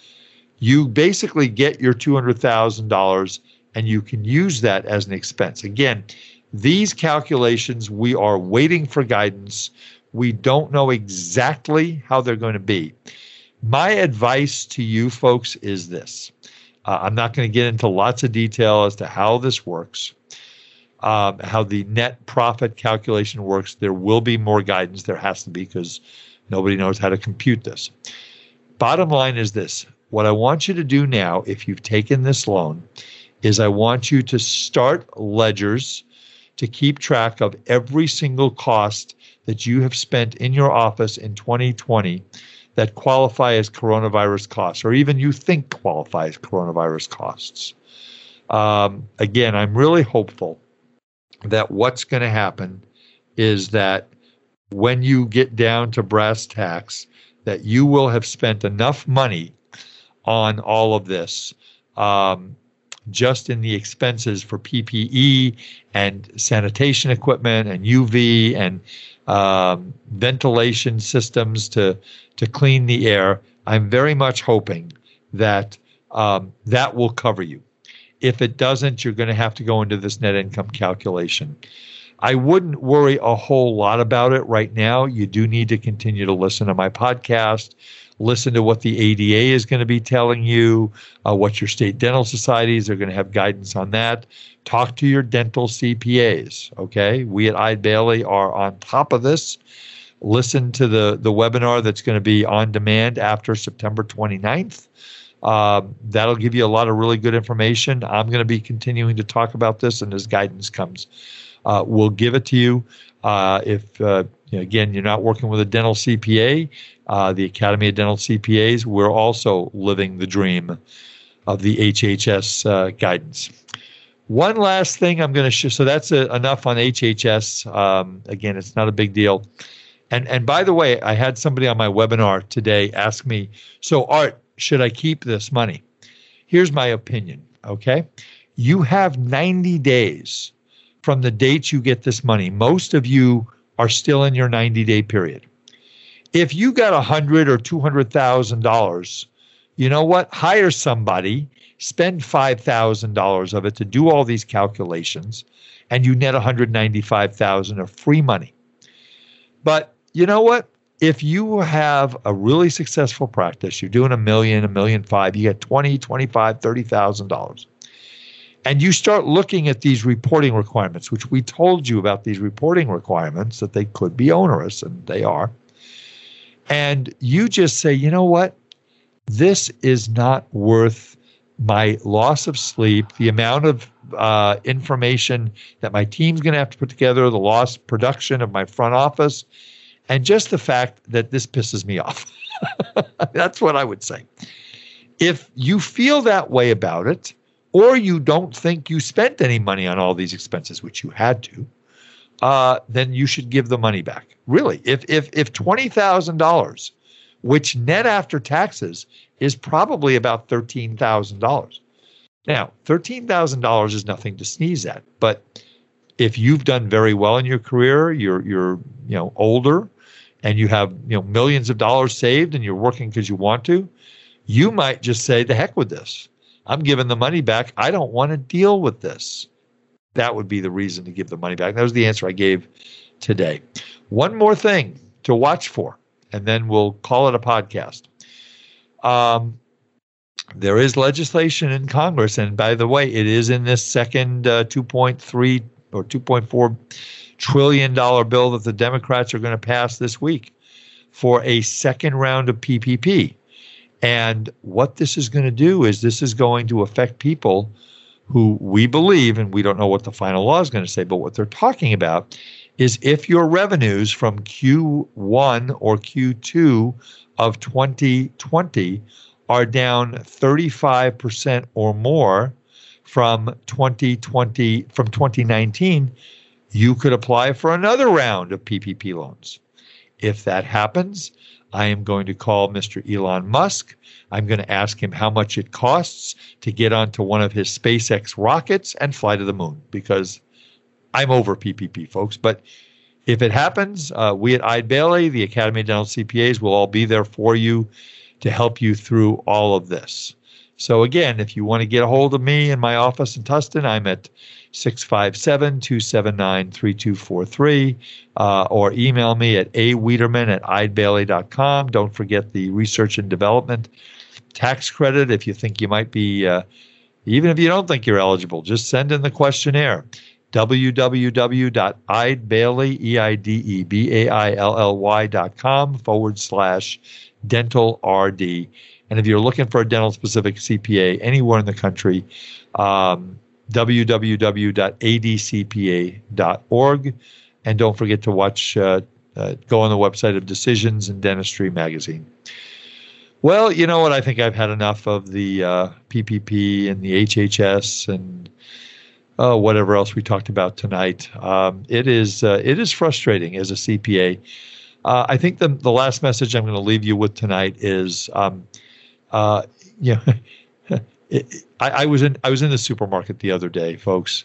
You basically get your two hundred thousand dollars, and you can use that as an expense. Again, these calculations we are waiting for guidance. We don't know exactly how they're going to be. My advice to you folks is this uh, I'm not going to get into lots of detail as to how this works, um, how the net profit calculation works. There will be more guidance. There has to be because nobody knows how to compute this. Bottom line is this what I want you to do now, if you've taken this loan, is I want you to start ledgers to keep track of every single cost that you have spent in your office in 2020 that qualify as coronavirus costs, or even you think qualify as coronavirus costs. Um, again, I'm really hopeful that what's going to happen is that when you get down to brass tacks, that you will have spent enough money on all of this um, just in the expenses for PPE and sanitation equipment and UV and um, ventilation systems to to clean the air. I'm very much hoping that um, that will cover you. If it doesn't, you're going to have to go into this net income calculation. I wouldn't worry a whole lot about it right now. You do need to continue to listen to my podcast, listen to what the ADA is going to be telling you, uh, what your state dental societies are going to have guidance on that. Talk to your dental CPAs. Okay, we at Eide Bailly are on top of this listen to the, the webinar that's going to be on demand after September 29th. Uh, that'll give you a lot of really good information. I'm going to be continuing to talk about this, and as guidance comes, uh, we'll give it to you. Uh, if uh, again you're not working with a dental CPA, uh, the Academy of Dental CPAs, we're also living the dream of the HHS uh, guidance. One last thing I'm going to show. So that's enough on HHS. Um, again, it's not a big deal. And and by the way, I had somebody on my webinar today ask me, "So Art, should I keep this money?" Here's my opinion, okay? You have 90 days from the date you get this money. Most of you are still in your 90-day period. If you got a hundred or two hundred thousand dollars, you know what? Hire somebody, spend five thousand dollars of it to do all these calculations, and you net 195,000 of free money. But you know what? If you have a really successful practice, you're doing a million, a million five, you get 20, 25, $30,000. And you start looking at these reporting requirements, which we told you about these reporting requirements that they could be onerous, and they are, and you just say, you know what? This is not worth my loss of sleep, the amount of uh, information that my team's going to have to put together, the lost production of my front office, and just the fact that this pisses me off. That's what I would say. If you feel that way about it, or you don't think you spent any money on all these expenses, which you had to, uh, then you should give the money back. Really, if if if twenty thousand dollars, which net after taxes is probably about thirteen thousand dollars. Now, thirteen thousand dollars is nothing to sneeze at, but if you've done very well in your career, you're you're you know older, and you have you know millions of dollars saved, and you're working because you want to, you might just say, "The heck with this! I'm giving the money back. I don't want to deal with this." That would be the reason to give the money back. That was the answer I gave today. One more thing to watch for, and then we'll call it a podcast. Um, there is legislation in Congress, and by the way, it is in this second uh, 2.3 or 2.4 trillion dollar bill that the Democrats are going to pass this week for a second round of PPP. And what this is going to do is this is going to affect people who we believe, and we don't know what the final law is going to say, but what they're talking about is if your revenues from Q1 or Q2 of 2020 are down 35% or more from 2020 from 2019 you could apply for another round of PPP loans. If that happens I am going to call Mr. Elon Musk. I'm going to ask him how much it costs to get onto one of his SpaceX rockets and fly to the moon because I'm over PPP, folks. But if it happens, uh, we at Eide Bailly, the Academy of Dental CPAs, will all be there for you to help you through all of this. So, again, if you want to get a hold of me in my office in Tustin, I'm at 657 279 3243 uh, or email me at awiederman at eidebailly.com. Don't forget the research and development tax credit if you think you might be, uh, even if you don't think you're eligible, just send in the questionnaire www.eidebailly.com forward slash dental RD. And if you're looking for a dental specific CPA anywhere in the country, um, www.adcpa.org. And don't forget to watch, uh, uh, go on the website of Decisions in Dentistry magazine. Well, you know what? I think I've had enough of the uh, PPP and the HHS and uh, whatever else we talked about tonight. Um, it is uh, it is frustrating as a CPA. Uh, I think the the last message I'm going to leave you with tonight is, um, uh, you know, it, I, I, was in I was in the supermarket the other day, folks,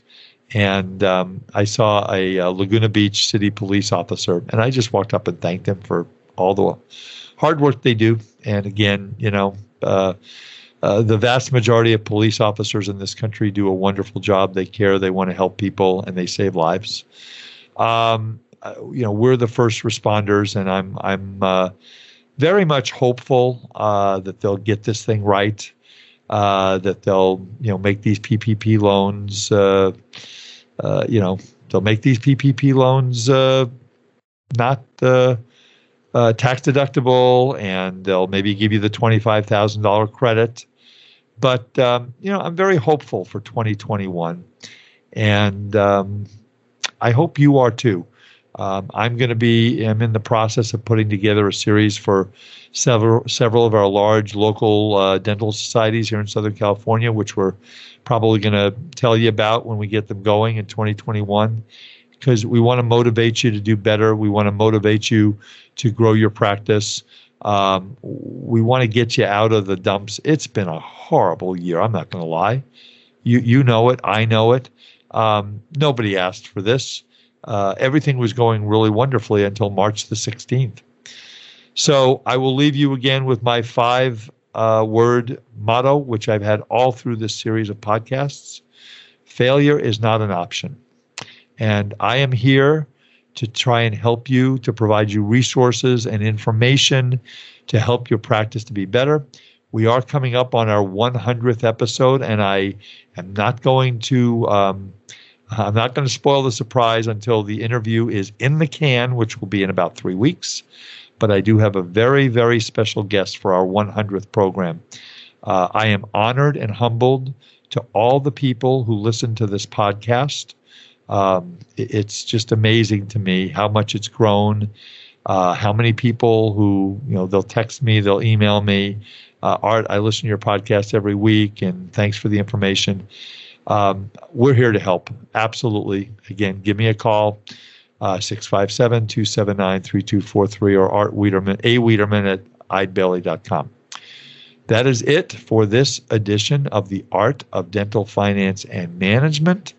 and um, I saw a, a, Laguna Beach City police officer, and I just walked up and thanked him for all the hard work they do. And again, you know, uh, uh, the vast majority of police officers in this country do a wonderful job. They care, they want to help people, and they save lives. Um, uh, you know, we're the first responders, and I'm I'm uh, very much hopeful uh, that they'll get this thing right uh, that they'll you know make these PPP loans. Uh, uh, you know they'll make these PPP loans uh, not uh, tax deductible, and they'll maybe give you the twenty five thousand dollar credit. But um, you know I'm very hopeful for 2021, and um, I hope you are too. Um, I'm going to be. I'm in the process of putting together a series for several several of our large local uh, dental societies here in Southern California, which we're probably going to tell you about when we get them going in 2021. Because we want to motivate you to do better. We want to motivate you to grow your practice. Um, we want to get you out of the dumps. It's been a horrible year. I'm not going to lie. You you know it. I know it. Um, nobody asked for this. Uh, everything was going really wonderfully until March the 16th. So I will leave you again with my five uh, word motto, which I've had all through this series of podcasts failure is not an option. And I am here to try and help you, to provide you resources and information to help your practice to be better. We are coming up on our 100th episode, and I am not going to. Um, I'm not going to spoil the surprise until the interview is in the can, which will be in about three weeks. But I do have a very, very special guest for our 100th program. Uh, I am honored and humbled to all the people who listen to this podcast. Um, it's just amazing to me how much it's grown. Uh, how many people who you know they'll text me, they'll email me. Uh, Art, I listen to your podcast every week, and thanks for the information. Um, we're here to help. Absolutely. Again, give me a call, uh, 657 279 3243 or Art Wiederman, A Wiederman at eidebailly.com. That is it for this edition of the Art of Dental Finance and Management.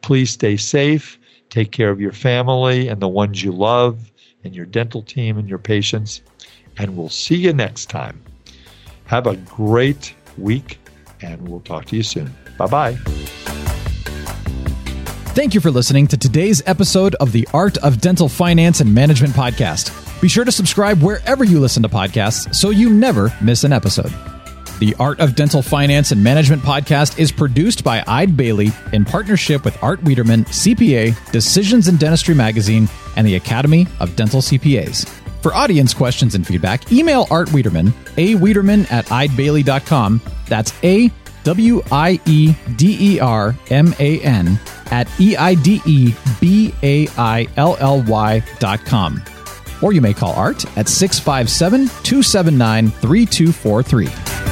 Please stay safe, take care of your family and the ones you love, and your dental team and your patients. And we'll see you next time. Have a great week, and we'll talk to you soon. Bye bye. Thank you for listening to today's episode of the Art of Dental Finance and Management podcast. Be sure to subscribe wherever you listen to podcasts so you never miss an episode. The Art of Dental Finance and Management podcast is produced by Eide Bailly in partnership with Art Wiederman, CPA, Decisions in Dentistry Magazine, and the Academy of Dental CPAs. For audience questions and feedback, email Art Wiederman, a Wiederman at eidebailly.com. That's A W I E D E R M A N at E I D E B A I L L Y dot com. Or you may call Art at 657 279 3243.